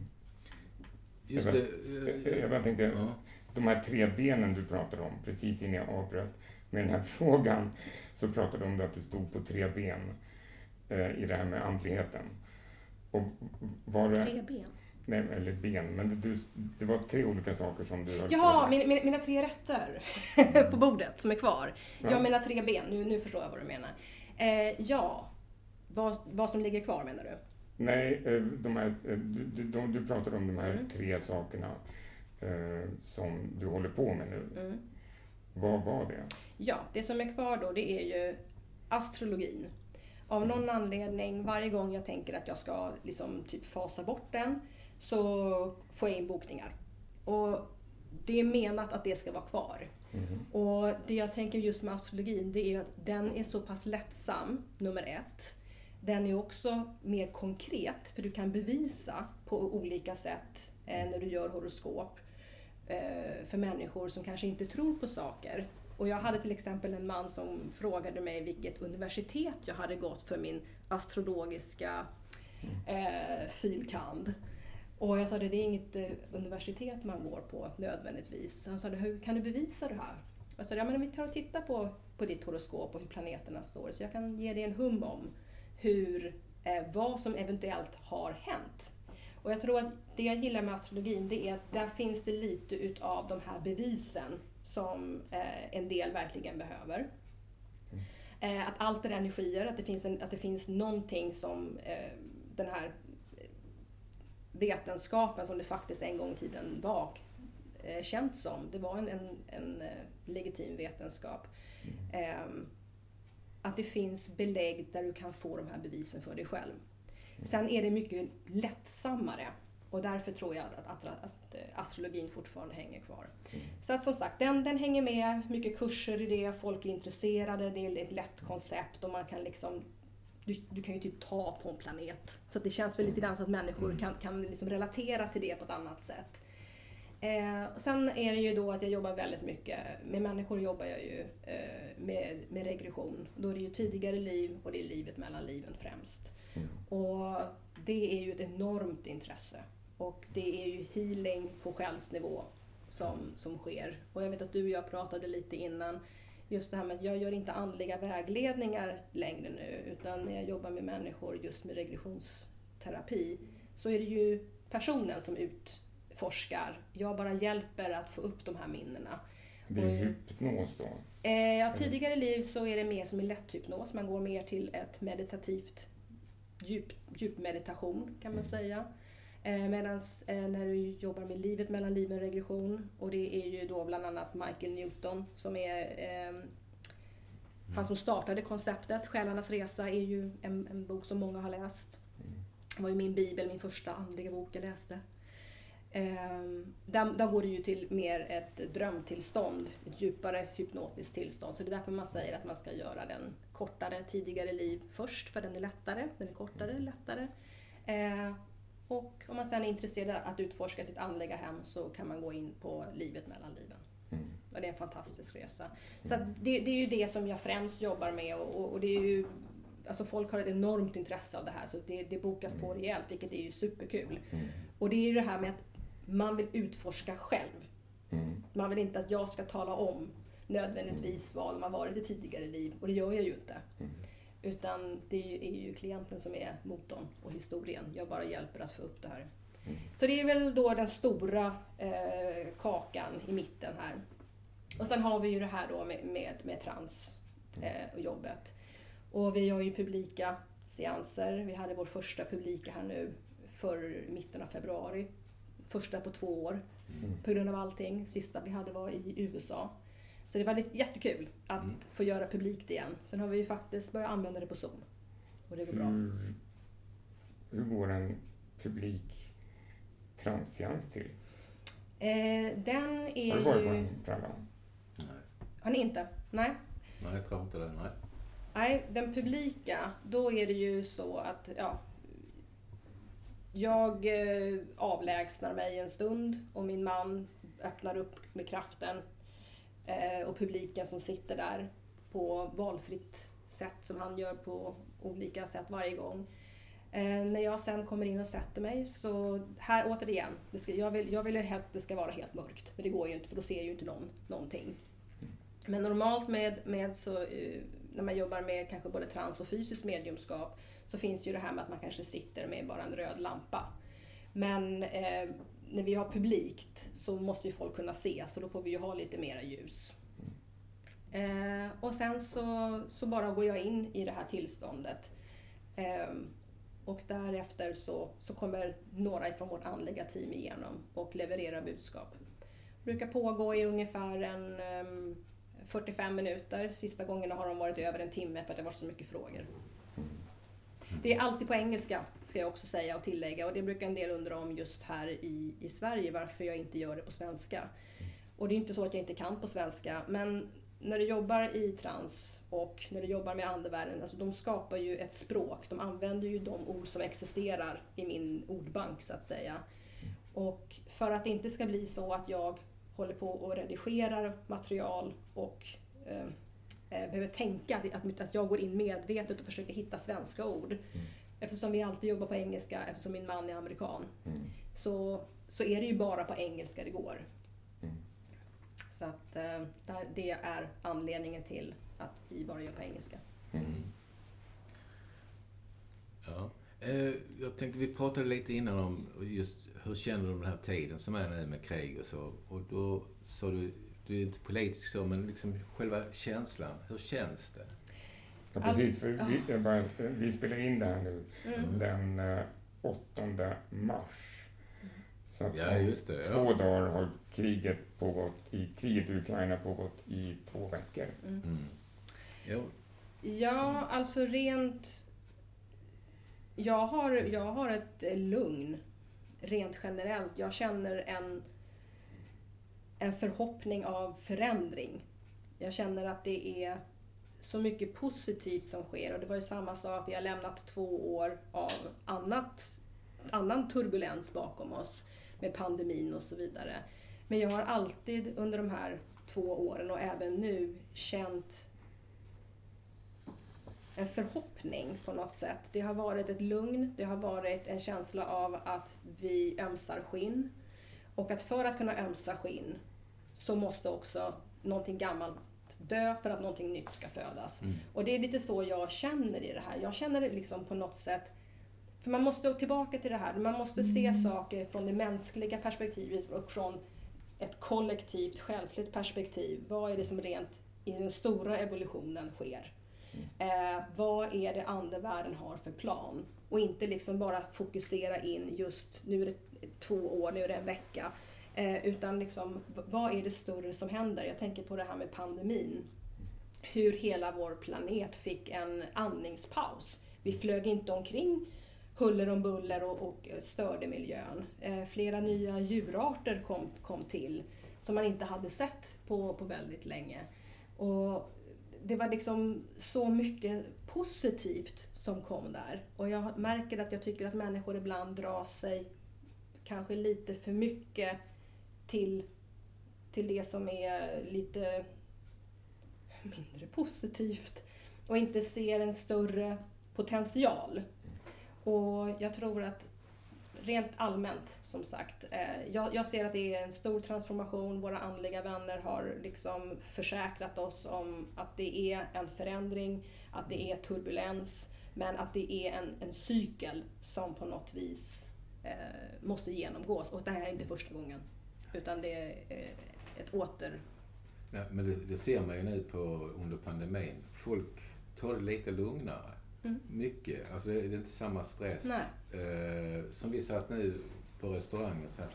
Just Jag det. Jag, jag bara tänkte, Ja. De här tre benen du pratade om, precis innan jag avbröt med den här frågan, så pratade du om att du stod på tre ben eh, i det här med andligheten. Och var det, Tre ben. nej, eller ben, men du, det var tre olika saker som du med. min, min, mina tre rätter på bordet som är kvar. Ja. Ja, mina tre ben. Nu, nu förstår jag vad du menar. Eh, ja, vad, vad som ligger kvar menar du? Nej, eh, de här, eh, du, du, de, du pratade om de här Mm. tre sakerna som du håller på med nu. Mm. Vad var det? Ja, det som är kvar då det är ju astrologin. Av någon anledning, varje gång jag tänker att jag ska liksom typ fasa bort den, så får jag in bokningar. Och det är menat att det ska vara kvar. Mhm. Och det jag tänker just med astrologin, det är att den är så pass lättsam, nummer ett. Den är också mer konkret, för du kan bevisa på olika sätt eh, när du gör horoskop eh, för människor som kanske inte tror på saker. Och jag hade till exempel en man som frågade mig vilket universitet jag hade gått för min astrologiska eh, filkand. Och jag sa det, det är inget eh, universitet man går på nödvändigtvis. Han sa, hur kan du bevisa det här? Jag sa, ja men om vi tar och tittar på, på ditt horoskop och hur planeterna står, så jag kan ge dig en hum om hur, eh, vad som eventuellt har hänt. Och jag tror att det jag gillar med astrologin, det är att där finns det lite utav de här bevisen som eh, en del verkligen behöver. Eh, att allt är energier, att det finns, en, att det finns någonting som eh, den här vetenskapen som det faktiskt en gång i tiden var eh, känt som. Det var en, en, en legitim vetenskap. Ehm, att det finns belägg där du kan få de här bevisen för dig själv. Sen är det mycket lättsammare. Och därför tror jag att, att, att eh, astrologin fortfarande hänger kvar. Så att som sagt, den, den hänger med, mycket kurser i det, folk är intresserade, det är ett lätt koncept. Och man kan liksom du, du kan ju typ ta på en planet. Så det känns väl lite grann så att människor kan, kan liksom relatera till det på ett annat sätt. Eh, och sen är det ju då att jag jobbar väldigt mycket, med människor jobbar jag ju eh, med, med regression. Då är det ju tidigare liv och det är livet mellan liven främst. Och det är ju ett enormt intresse. Och det är ju healing på själsnivå som, som sker. Och jag vet att du och jag pratade lite innan, just det här med att jag gör inte andliga vägledningar längre nu, utan när jag jobbar med människor just med regressionsterapi, så är det ju personen som utforskar. Jag bara hjälper att få upp de här minnena. Det är Och- hypnos då? Eh, ja, tidigare liv så är det mer som en lätthypnos. Man går mer till ett meditativt djup, djupmeditation kan man säga. Eh, Medan eh, när du jobbar med livet mellan liven regression och det är ju då bland annat Michael Newton som är eh, han som startade konceptet. Själarnas resa är ju en, en bok som många har läst. Det var ju min bibel, min första andliga bok jag läste. Ehm, där, där går det ju till mer ett drömtillstånd, ett djupare hypnotiskt tillstånd. Så det är därför man säger att man ska göra den kortare, tidigare liv först, för den är lättare. Den är kortare, lättare. Eh, och om man sen är intresserad av att utforska sitt andliga hem så kan man gå in på livet mellan liven. Mm. Och det är en fantastisk resa. Så att det, det är ju det som jag främst jobbar med och, och det är ju Alltså folk har ett enormt intresse av det här så det, det bokas på rejält vilket är ju superkul. Mm. Och det är ju det här med att man vill utforska själv. Mm. Man vill inte att jag ska tala om nödvändigtvis vad de har varit i tidigare liv och det gör jag ju inte. Mm. Utan det är ju, är ju klienten som är motorn och historien. Jag bara hjälper att få upp det här. Mm. Så det är väl då den stora eh, kakan i mitten här. Och sen har vi ju det här då med, med, med trans eh, och jobbet. Och vi har ju publika seanser. Vi hade vår första publika här nu för mitten av februari. Första på två år Mm. på grund av allting. Sista vi hade var i USA. Så det var lite jättekul att Mm. få göra publikt igen. Sen har vi ju faktiskt börjat använda det på Zoom. Och det går bra. Hur, hur går en publik transseans till? Eh, den är Har du varit på en Pralla? Nej, Har ni inte? Nej. nej jag tror inte det. Nej. Nej, den publika, då är det ju så att ja, jag eh, avlägsnar mig en stund och min man öppnar upp med kraften eh, och publiken som sitter där på valfritt sätt som han gör på olika sätt varje gång. Eh, när jag sen kommer in och sätter mig så, här återigen, det ska, jag, vill, jag vill helst att det ska vara helt mörkt. Men det går ju inte för då ser ju inte någon någonting. Men normalt med, med så, när man jobbar med kanske både trans och fysiskt mediumskap så finns ju det här med att man kanske sitter med bara en röd lampa. Men eh, när vi har publikt så måste ju folk kunna se, så då får vi ju ha lite mera ljus. Eh, och sen så, så bara går jag in i det här tillståndet. Eh, och därefter så, så kommer några från vårt andliga team igenom och levererar budskap. Det brukar pågå i ungefär en eh, 45 minuter. Sista gångerna har de varit över en timme för att det var så mycket frågor. Det är alltid på engelska, ska jag också säga och tillägga. Och det brukar en del undra om just här i, i Sverige, varför jag inte gör det på svenska. Och det är inte så att jag inte kan på svenska, men när du jobbar i trans och när du jobbar med andevärlden, alltså de skapar ju ett språk. De använder ju de ord som existerar i min ordbank så att säga. Och för att det inte ska bli så att jag håller på och redigerar material och eh, behöver tänka att, att jag går in medvetet och försöker hitta svenska ord. Mm. Eftersom vi alltid jobbar på engelska, eftersom min man är amerikan, mm. så, så är det ju bara på engelska det går. Mm. Så att eh, där, det är anledningen till att vi bara gör på engelska. Mm. Ja. Eh, jag tänkte, vi pratade lite innan om just hur känner du den här tiden som är nu med krig och så. Och då sa du, du är inte politisk så, men liksom själva känslan. Hur känns det? Ja, precis. För vi, bara, vi spelar in det här nu mm. den 8 eh, mars. Så att ja, just det, två ja. dagar har kriget pågått i, kriget i Ukraina pågått i två veckor. Mm. Mm. Jo. Ja, alltså rent... Jag har, jag har ett lugn rent generellt. Jag känner en, en förhoppning av förändring. Jag känner att det är så mycket positivt som sker och det var ju samma sak, vi har lämnat två år av annat, annan turbulens bakom oss med pandemin och så vidare. Men jag har alltid under de här två åren och även nu känt en förhoppning på något sätt. Det har varit ett lugn, det har varit en känsla av att vi ömsar skinn. Och att för att kunna ömsa skinn så måste också någonting gammalt dö för att någonting nytt ska födas. Mm. Och det är lite så jag känner i det här. Jag känner det liksom på något sätt för man måste tillbaka till det här, man måste se mm. saker från det mänskliga perspektivet och från ett kollektivt själsligt perspektiv. Vad är det som rent i den stora evolutionen sker? Mm. Eh, vad är det andevärlden har för plan? Och inte liksom bara fokusera in just, nu är det två år, nu är det en vecka. Eh, utan liksom, vad är det större som händer? Jag tänker på det här med pandemin. Hur hela vår planet fick en andningspaus. Vi flög inte omkring huller om buller och, och eh, störde miljön. Eh, flera nya djurarter kom, kom till som man inte hade sett på, på väldigt länge. Och det var liksom så mycket positivt som kom där. Och jag märker att jag tycker att människor ibland drar sig kanske lite för mycket till, till det som är lite mindre positivt och inte ser en större potential. Och jag tror att rent allmänt, som sagt, eh, jag, jag, ser att det är en stor transformation. Våra andliga vänner har liksom försäkrat oss om att det är en förändring, att det är turbulens, men att det är en, en cykel som på något vis eh, måste genomgås. Och det här är inte första gången, utan det är eh, ett åter... Ja, men det, det ser man ju nu på, under pandemin. Folk tar det lite lugnare. Mm. Mycket. Alltså det är inte samma stress. Eh, som vi satt nu på restaurangen så här.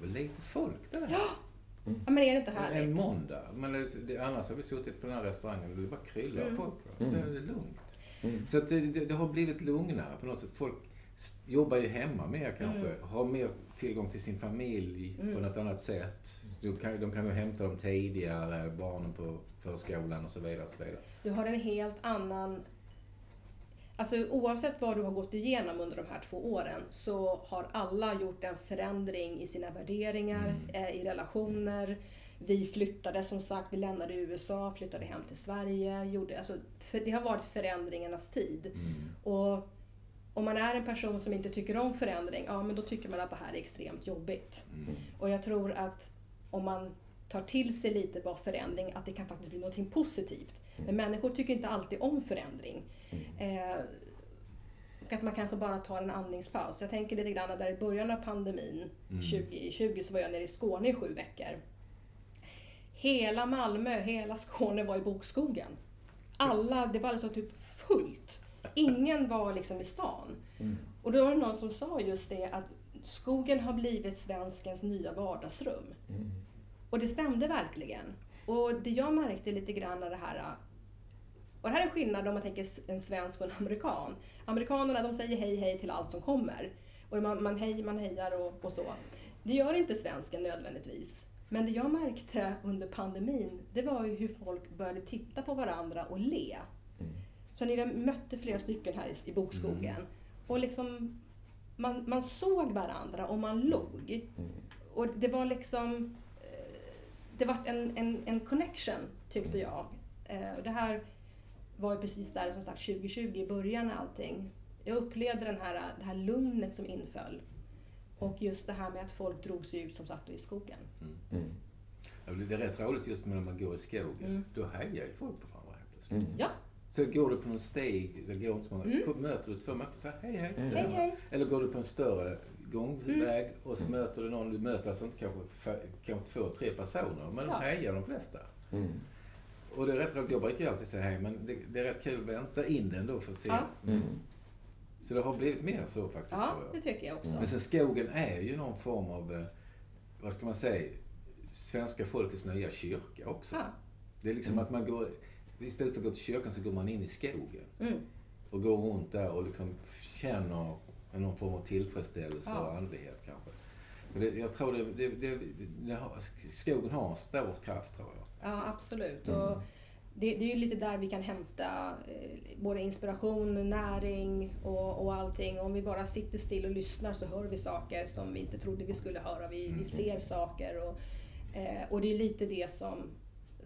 Det var lite folk där. Ja. Mm. ja men är det inte härligt? En måndag. Men det, annars har vi suttit på den här restaurangen och det bara kryllar mm. folk. Mm. Det är lugnt. Mm. Så det, det, det, har blivit lugnare på något sätt. Folk jobbar ju hemma mer kanske. Mm. Har mer tillgång till sin familj mm. på något annat sätt. De kan, de kan ju hämta dem tidigare, barnen på förskolan och så vidare. Och så vidare. Du har en helt annan Alltså oavsett vad du har gått igenom under de här två åren så har alla gjort en förändring i sina värderingar, mm. eh, i relationer. Vi flyttade som sagt, vi lämnade USA, flyttade hem till Sverige. Gjorde, alltså, för det har varit förändringarnas tid. Mm. Och om man är en person som inte tycker om förändring, ja men då tycker man att det här är extremt jobbigt. Mm. Och jag tror att om man tar till sig lite vad förändring, att det kan faktiskt bli något positivt. Men människor tycker inte alltid om förändring. Eh, och att man kanske bara tar en andningspaus. Jag tänker lite grann där i början av pandemin, Mm. 2020, så var jag nere i Skåne i sju veckor. Hela Malmö, hela Skåne var i bokskogen. Alla, det var alltså typ fullt. Ingen var liksom i stan. Mm. Och då var det någon som sa just det att skogen har blivit svenskens nya vardagsrum. Mm. Och det stämde verkligen. Och det jag märkte lite grann av det här och det här är skillnad om man tänker en svensk och en amerikan. Amerikanerna de säger hej hej till allt som kommer. Och man, man, hej, man hejar och, och så. Det gör inte svensken nödvändigtvis. Men det jag märkte under pandemin, det var ju hur folk började titta på varandra och le. Mm. Så ni mötte flera stycken här i, i bokskogen. Och liksom, man, man såg varandra och man log. Mm. Och det var liksom, eh, det var en, en, en connection tyckte jag. Eh, och Det här var ju precis där som sagt 2020 i början av allting. Jag upplevde den här, det här lugnet som inföll. Och just det här med att folk drog sig ut som sagt i skogen. Mm. Ja, Det är rätt roligt just när man går i skogen. Mm. Då hejar ju folk på varandra helt plötsligt. Mm. Ja, Så går du på någon steg, det går inte så många, Mm. så möter du två människor och säger hej hej. Mm. hej hej. Eller går du på en större gångväg Mm. och så möter du någon, du möter alltså inte kanske, kanske två, tre personer, men Ja. de hejar de flesta. Mm. Och det är rätt roligt, jag brukar ju alltid säga hej, men det, det är rätt kul att vänta in den då för att se. Ja. Mm. Så det har blivit mer så faktiskt. Ja, tror jag. det tycker jag också. Men sen skogen är ju någon form av, eh, vad ska man säga, svenska folkets nya kyrka också. Ja. Det är liksom Mm. att man går, istället för att gå till kyrkan så går man in i skogen. Mm. Och går runt där och liksom känner någon form av tillfredsställelse Ja. och andlighet kanske. Det, jag tror det, det, det, det skogen har en stor kraft tror jag. Ja, absolut. Mm. Och det, det är ju lite där vi kan hämta eh, både inspiration, näring och, och allting. Om vi bara sitter still och lyssnar så hör vi saker som vi inte trodde vi skulle höra. Vi, Mm. vi ser saker. Och, eh, och det är lite det som,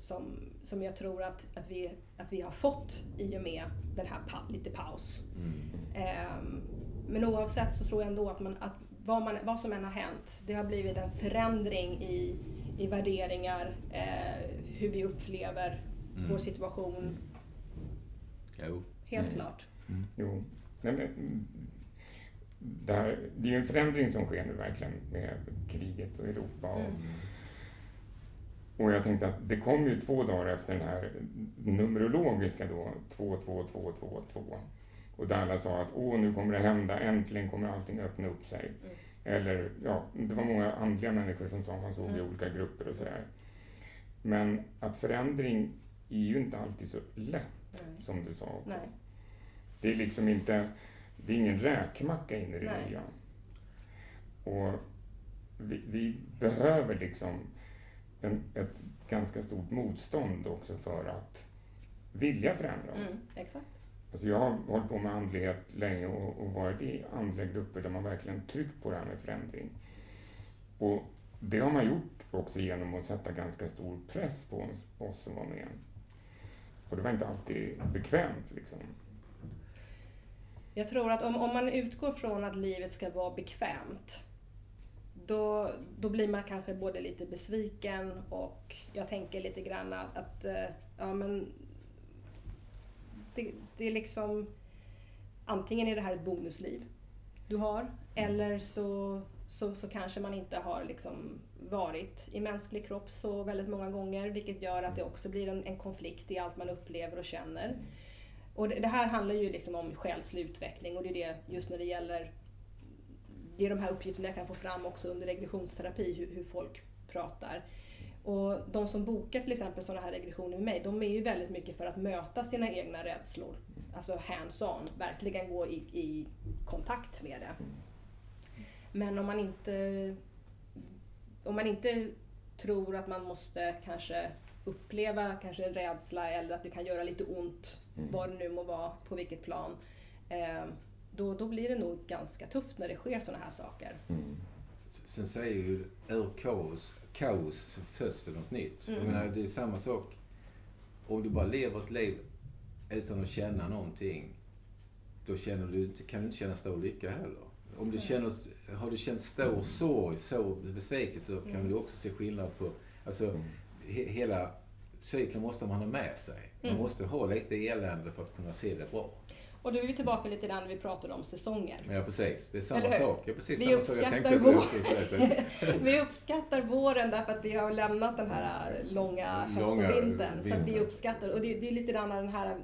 som, som jag tror att, att, vi, att vi har fått i och med den här pa, lite paus. Ehm, men oavsett så tror jag ändå att, man, att vad, man, vad som än har hänt, det har blivit en förändring i, i värderingar, eh, hur vi upplever Mm. vår situation. Jo. Helt Mm. klart. Jo. Nej, men, mm, det, här, det är ju en förändring som sker nu verkligen med kriget och Europa. Och, Mm. Och jag tänkte att det kom ju två dagar efter den här numerologiska då, 2, 2, 2, 2, 2. Och där alla sa att åh, nu kommer det hända, äntligen kommer allting öppna upp sig. Mm. Eller ja, det var många andliga människor som sa, man såg i Mm. olika grupper och sådär. Men att förändring är ju inte alltid så lätt, Nej. som du sa också. Nej. Det är liksom inte, det är ingen räkmacka in i det nya. Och vi, vi behöver liksom en, ett ganska stort motstånd också för att vilja förändra oss. Mm, exakt. Alltså jag har hållit på med andlighet länge och, och varit i andliga grupper där man verkligen tryckt på det här med förändring. Och det har man gjort också genom att sätta ganska stor press på oss, oss som var med. Och det var inte alltid bekvämt liksom. Jag tror att om, om man utgår från att livet ska vara bekvämt då, då blir man kanske både lite besviken och jag tänker lite grann att, att eh, ja, men det, det är liksom antingen är det här ett bonusliv du har eller så, så, så kanske man inte har liksom varit i mänsklig kropp så väldigt många gånger vilket gör att det också blir en, en konflikt i allt man upplever och känner. Och det, det här handlar ju liksom om själslig utveckling och det är det just när det gäller det är de här uppgifterna jag kan få fram också under regressionsterapi, hur, hur folk pratar. Och de som bokar till exempel sådana här regressioner med mig, de är ju väldigt mycket för att möta sina egna rädslor. Alltså hands-on, verkligen gå i, i kontakt med det. Men om man inte om man inte tror att man måste kanske uppleva kanske en rädsla eller att det kan göra lite ont, Mm. vad det nu må vara, på vilket plan. Eh, då, då blir det nog ganska tufft när det sker sådana här saker. Mm. Sen säger ju ur kaos, kaos så föds det något nytt. Mm. Jag menar, det är samma sak. Om du bara lever ett liv utan att känna någonting, då känner du, inte- kan du inte känna stor lycka heller. Om du känner, har du känt stor sorg, stor besvikelse, så kan Mm. du också se skillnad på... Alltså, Mm. he, hela cykeln måste man ha med sig. Man Mm. måste ha lite elände för att kunna se det bra. Och då är vi tillbaka lite grann när vi pratade om säsonger. Ja, precis. Det är samma sak. Ja, precis Vi samma sak. Jag uppskattar så- vi uppskattar våren därför att vi har lämnat den här äh, långa höst Långa och vintern. Så vi uppskattar, och det, det är lite grann den här,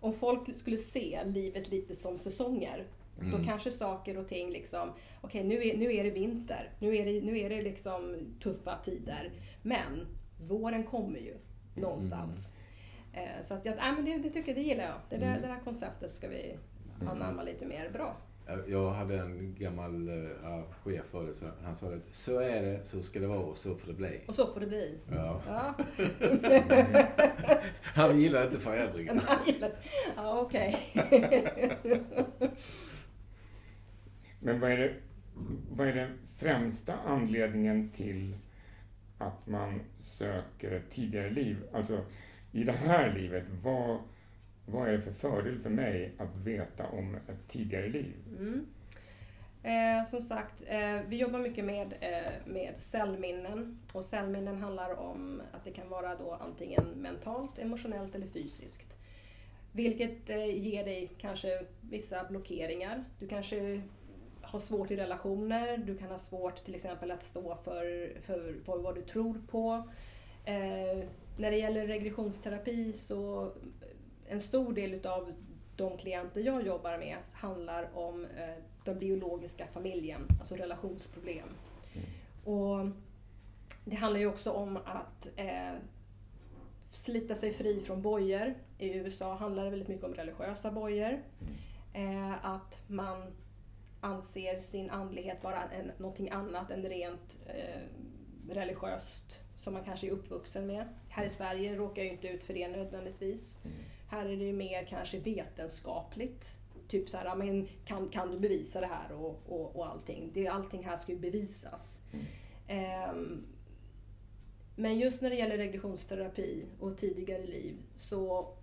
om folk skulle se livet lite som säsonger, då Mm. kanske saker och ting liksom, okej nu, är, nu är det vinter, nu är det, nu är det liksom tuffa tider, men våren kommer ju någonstans. Eh, Så att jag, men det, det tycker jag, det gillar jag. Det, där, Mm. det där konceptet ska vi anamma lite mer. Bra. Jag- hade en gammal uh, chef för det, så han sa att så är det, så ska det vara och så får det bli. Och så får det bli. Ja. Ja. Han gillar inte förändringar. Han gillar- Ja, okej. Men vad är, det, vad är den främsta anledningen till att man söker ett tidigare liv? Alltså, i det här livet, vad, vad är det för fördel för mig att veta om ett tidigare liv? Mm. Eh, som sagt, eh, vi jobbar mycket med, eh, med cellminnen. Och cellminnen handlar om att det kan vara då antingen mentalt, emotionellt eller fysiskt. Vilket eh, ger dig kanske vissa blockeringar. Du kanske har svårt i relationer, du kan ha svårt till exempel att stå för, för, för vad du tror på. Eh, när det gäller regressionsterapi så en stor del utav de klienter jag jobbar med handlar om eh, den biologiska familjen, alltså relationsproblem. Och det handlar ju också om att eh, slita sig fri från bojor. I USA handlar det väldigt mycket om religiösa bojor. Eh, att man anser sin andlighet vara en, någonting annat än rent eh, religiöst som man kanske är uppvuxen med. Här i Sverige råkar jag ju inte ut för det nödvändigtvis. Här är det ju mer kanske vetenskapligt. Typ så här, men kan, kan du bevisa det här och, och, och allting. Det, allting här ska ju bevisas. Ehm, men just när det gäller regressionsterapi och tidigare liv så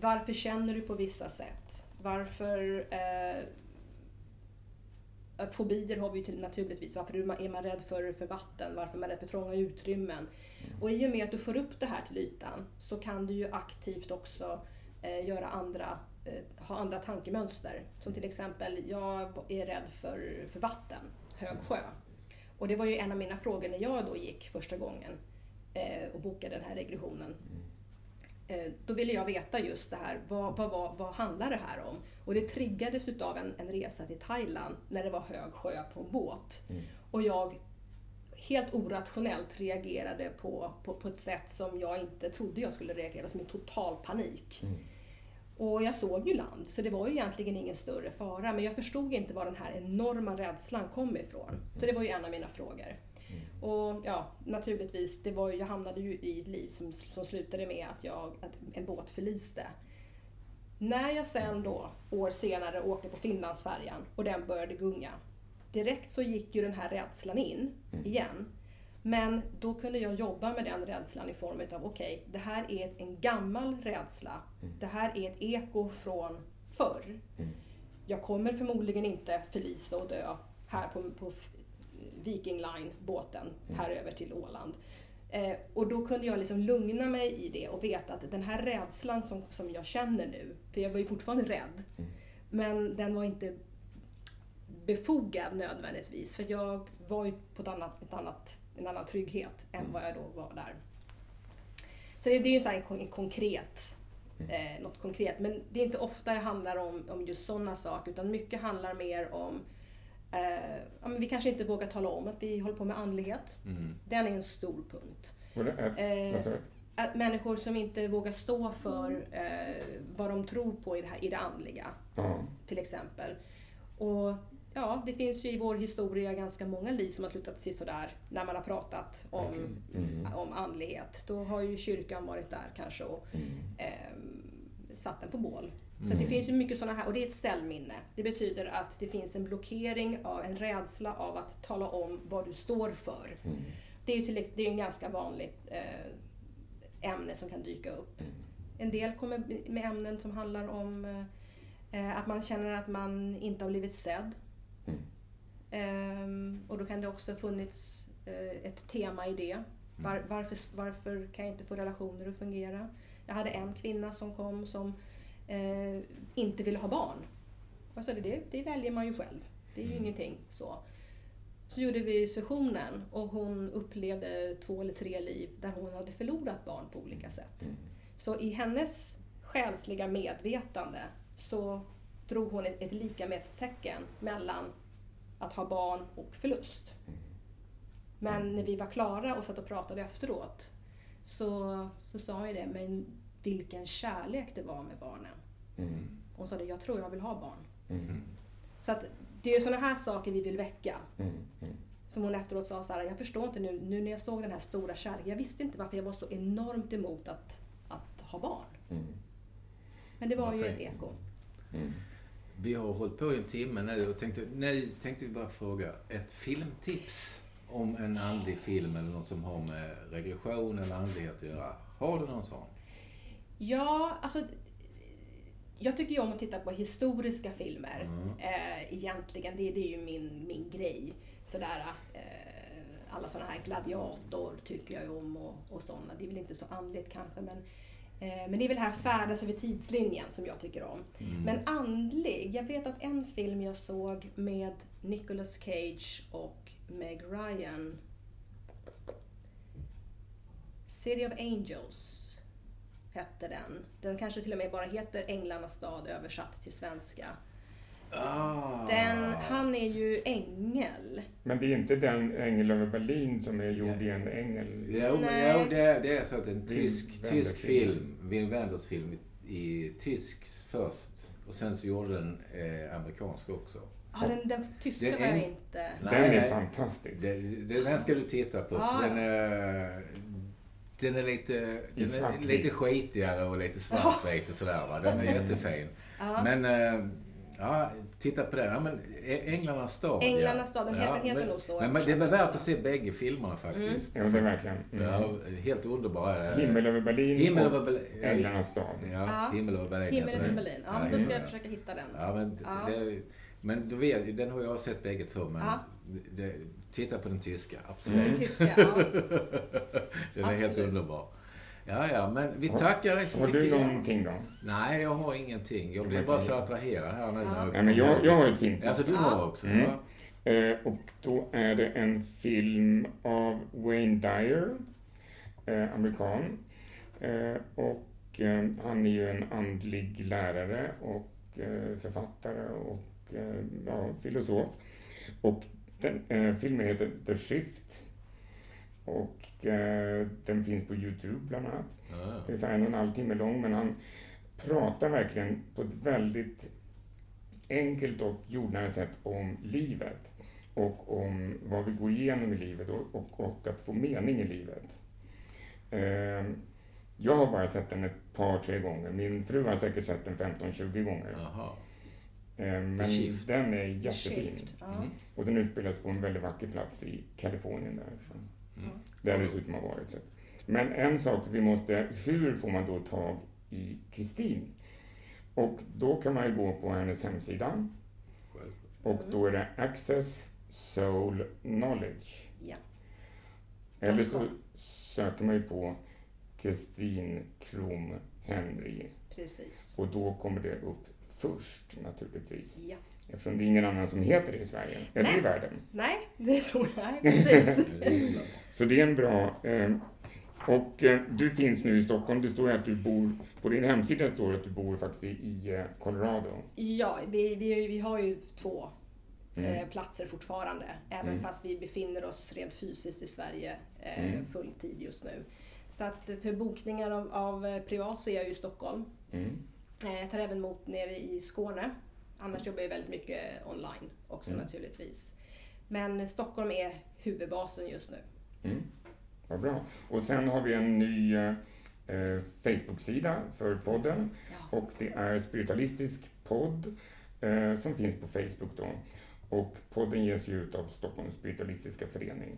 varför känner du på vissa sätt? Varför eh, Fobier har vi ju till, naturligtvis. Varför är man, är man rädd för, för vatten? Varför är man rädd för trånga utrymmen? Och i och med att du får upp det här till ytan så kan du ju aktivt också eh, göra andra, eh, ha andra tankemönster. Som till exempel, jag är rädd för, för vatten, hög sjö. Och det var ju en av mina frågor när jag då gick första gången eh, och bokade den här regressionen. Eh, då ville jag veta just det här, vad, vad, vad, vad handlar det här om? Och det triggades utav en, en resa till Thailand när det var hög sjö på en båt. Och jag helt orationellt reagerade på, på, på ett sätt som jag inte trodde jag skulle reagera, som en total panik. Och jag såg ju land, så det var ju egentligen ingen större fara. Men jag förstod inte var den här enorma rädslan kom ifrån. Så det var ju en av mina frågor. Och ja, naturligtvis, det var, jag hamnade ju i ett liv som, som slutade med att, jag, att en båt förliste. När jag sen då, år senare, åkte på Finlandsfärjan och den började gunga. Direkt så gick ju den här rädslan in igen. Men då kunde jag jobba med den rädslan i form av, okej, det här är en gammal rädsla. Det här är ett eko från förr. Jag kommer förmodligen inte förlisa och dö här på, på Viking Line-båten här över till Åland. Eh, och då kunde jag liksom lugna mig i det och veta att den här rädslan som, som jag känner nu, för jag var ju fortfarande rädd, men den var inte befogad nödvändigtvis. För jag var ju på ett annat, ett annat, en annan trygghet än vad jag då var där. Så det, det är ju så här konkret, eh, något konkret. Men det är inte ofta det handlar om, om just sådana saker utan mycket handlar mer om ja, men vi kanske inte vågar tala om att vi håller på med andlighet. Mm. Den är en stor punkt. Är, Eh? Att människor som inte vågar stå för eh, vad de tror på i det, här, i det andliga Ja. till exempel. Och ja, det finns ju i vår historia ganska många liv som har slutat sådär när man har pratat om, Mm. om andlighet. Då har ju kyrkan varit där kanske och Mm. ehm, satt den på bål. Så det finns ju mycket sådana här, och det är ett cellminne. Det betyder att det finns en blockering, av, en rädsla av att tala om vad du står för. Mm. Det är ju till, det är en ganska vanligt eh, ämne som kan dyka upp. Mm. En del kommer med ämnen som handlar om eh, att man känner att man inte har blivit sedd. Mm. Ehm, och då kan det också funnits eh, ett tema i det. Var, varför, varför kan jag inte få relationer att fungera? Jag hade en kvinna som kom som eh, inte ville ha barn. Sa, det, det väljer man ju själv. Det är ju Mm. ingenting så. Så gjorde vi sessionen och hon upplevde två eller tre liv där hon hade förlorat barn på olika sätt. Mm. Så i hennes själsliga medvetande så drog hon ett, ett likamätstecken mellan att ha barn och förlust. Men när vi var klara och satt och pratade efteråt så, så sa jag det, men vilken kärlek det var med barnen. Mm. Hon sa det, jag tror jag vill ha barn. Mm. Så att det är sådana här saker vi vill väcka. Mm. Mm. Som hon efteråt sa så här, jag förstår inte nu, nu när jag såg den här stora kärleken, jag visste inte varför jag var så enormt emot att, att ha barn. Mm. Men det var ju ett eko. Mm. Vi har hållit på i en timme nu och tänkte, nu tänkte vi bara fråga ett filmtips om en andlig film eller något som har med regression eller andlighet att göra. Har du någon sån? Ja, alltså jag tycker ju om att titta på historiska filmer. Mm. Eh, egentligen, det, det är ju min, min grej. Sådär, eh, alla sådana här gladiator tycker jag ju om och, och sådana. Det är väl inte så andligt kanske men eh, men det är väl här färdas över tidslinjen som jag tycker om. Mm. Men andlig, jag vet att en film jag såg med Nicolas Cage och Meg Ryan City of Angels hette den. Den kanske till och med bara heter Änglarnas stad översatt till svenska. Ah. Den, han är ju ängel. Men det är inte den Ängel över Berlin som är gjord i en ängel? Jo, Nej. jo det, det är så att en Wim tysk, Wenders tysk film. Wim Wenders film i, i tysk först och sen så gjorde den eh, amerikansk också. Ja, den, den tyska Det är har jag inte... Den är fantastisk. Det, det, den ska du titta på Ah. för den är, den är lite, den är lite skitigare och lite svartvit och sådär va. Den är jättefin. Ja. Men eh, ja, titta på den. Ja, men Änglarnas stad. Änglarnas ja. stad, den heter- heter men, nog så Men, men det är översatt värt att se bägge filmerna faktiskt. Ja, det är verkligen. Mm. Ja, helt underbara. Himmel över Berlin Himmel över Berlin. Änglarnas stad. Ja, Ja. Himmel över Berlin. Himmel över. Berlin. Ja, men då ska jag försöka hitta den. Ja, men, Ja. Det, men du vet, den har jag sett bägge två. Men Ja. det, titta på den tyska, Mm. absolut. Den tyska, ja. den är helt Absolut. underbar. Ja, ja, men vi tackar dig så Har mycket. du Jan. någonting då? Nej, jag har ingenting. Jag blev bara så attraherad här nu. Ja. Nej, men jag, jag har ett fint Alltså du Ja. har också? Mm. Eh, och då är det en film av Wayne Dyer, eh, amerikan. Eh, och han är ju en andlig lärare och författare och ja, filosof. Och den, eh, filmen heter The Shift. Och eh, den finns på Youtube bland annat. Ja. ungefär en och en halv timme lång, men han pratar verkligen på ett väldigt enkelt och jordnära sätt om livet och om vad vi går igenom i livet och, och, och att få mening i livet. Eh, jag har bara sett den ett par, tre gånger. Min fru har säkert sett den 15-20 gånger. Jaha. Eh, men den är jättefin. Mm. Och den utspelas på en väldigt vacker plats i Kalifornien därifrån. Mm. Där det dessutom har varit. Så. Men en sak vi måste, hur får man då tag i Kristin? Och då kan man ju gå på hennes hemsida och då är det Access Soul Knowledge. Ja. Eller så söker man ju på Kristin Krom Henry Precis. och då kommer det upp först naturligtvis. Ja. Eftersom det är ingen annan som heter det i Sverige, eller i Nej. världen. Nej, det tror jag. Nej, precis. Så det är en bra... Eh, och eh, du finns nu i Stockholm. Det står ju att du bor... På din hemsida står det att du bor faktiskt i, i eh, Colorado. Ja, vi, vi, vi har ju två Mm. eh, platser fortfarande. Även Mm. fast vi befinner oss rent fysiskt i Sverige eh, Mm. fulltid just nu. Så att för bokningar av, av eh, privat så är jag ju i Stockholm. Mm. Eh, Jag tar även emot nere i Skåne. Annars jobbar jag väldigt mycket online också Mm. naturligtvis. Men Stockholm är huvudbasen just nu. Mm. Vad bra. Och sen har vi en ny eh, eh, Facebook-sida för podden. Ja. Och det är Spiritualistisk podd eh, som finns på Facebook då. Och podden ges ju ut av Stockholms spiritualistiska förening.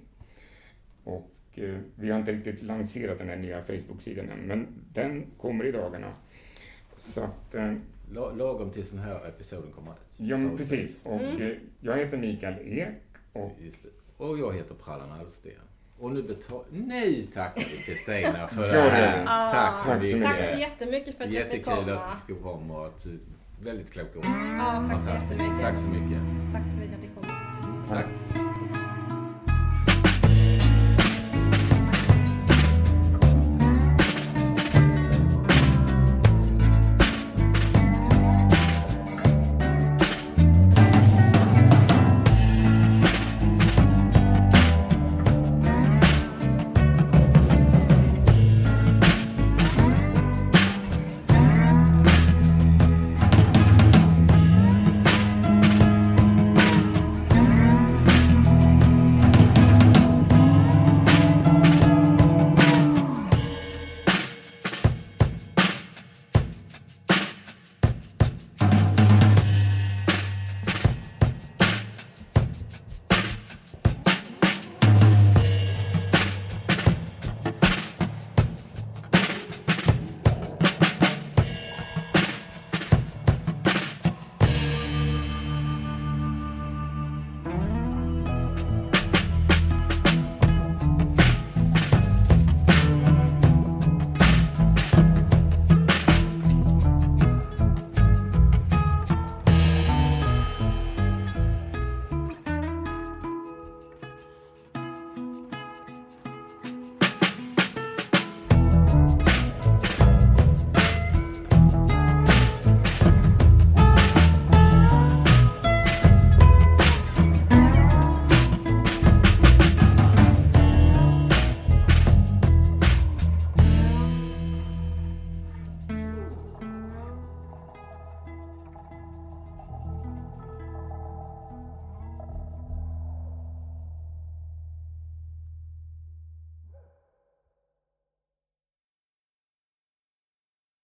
Och eh, vi har inte riktigt lanserat den här nya Facebook-sidan än, men den kommer i dagarna. Så att, eh, La- Lagom tills den här episoden kommer ut. ja men precis. Och Mm. eh, jag heter Mikael Ek och Just det. Och jag heter Prallan Alsten. Och nu, betal- nu tackar vi Kristina för det här. Ja. Tack så Tack så mycket. Tack så jättemycket för att jag fick Jättekul komma. att du fick komma och väldigt kloka ord. Ja, tack så jättemycket. Tack så mycket. Tack så mycket att fick komma. Tack.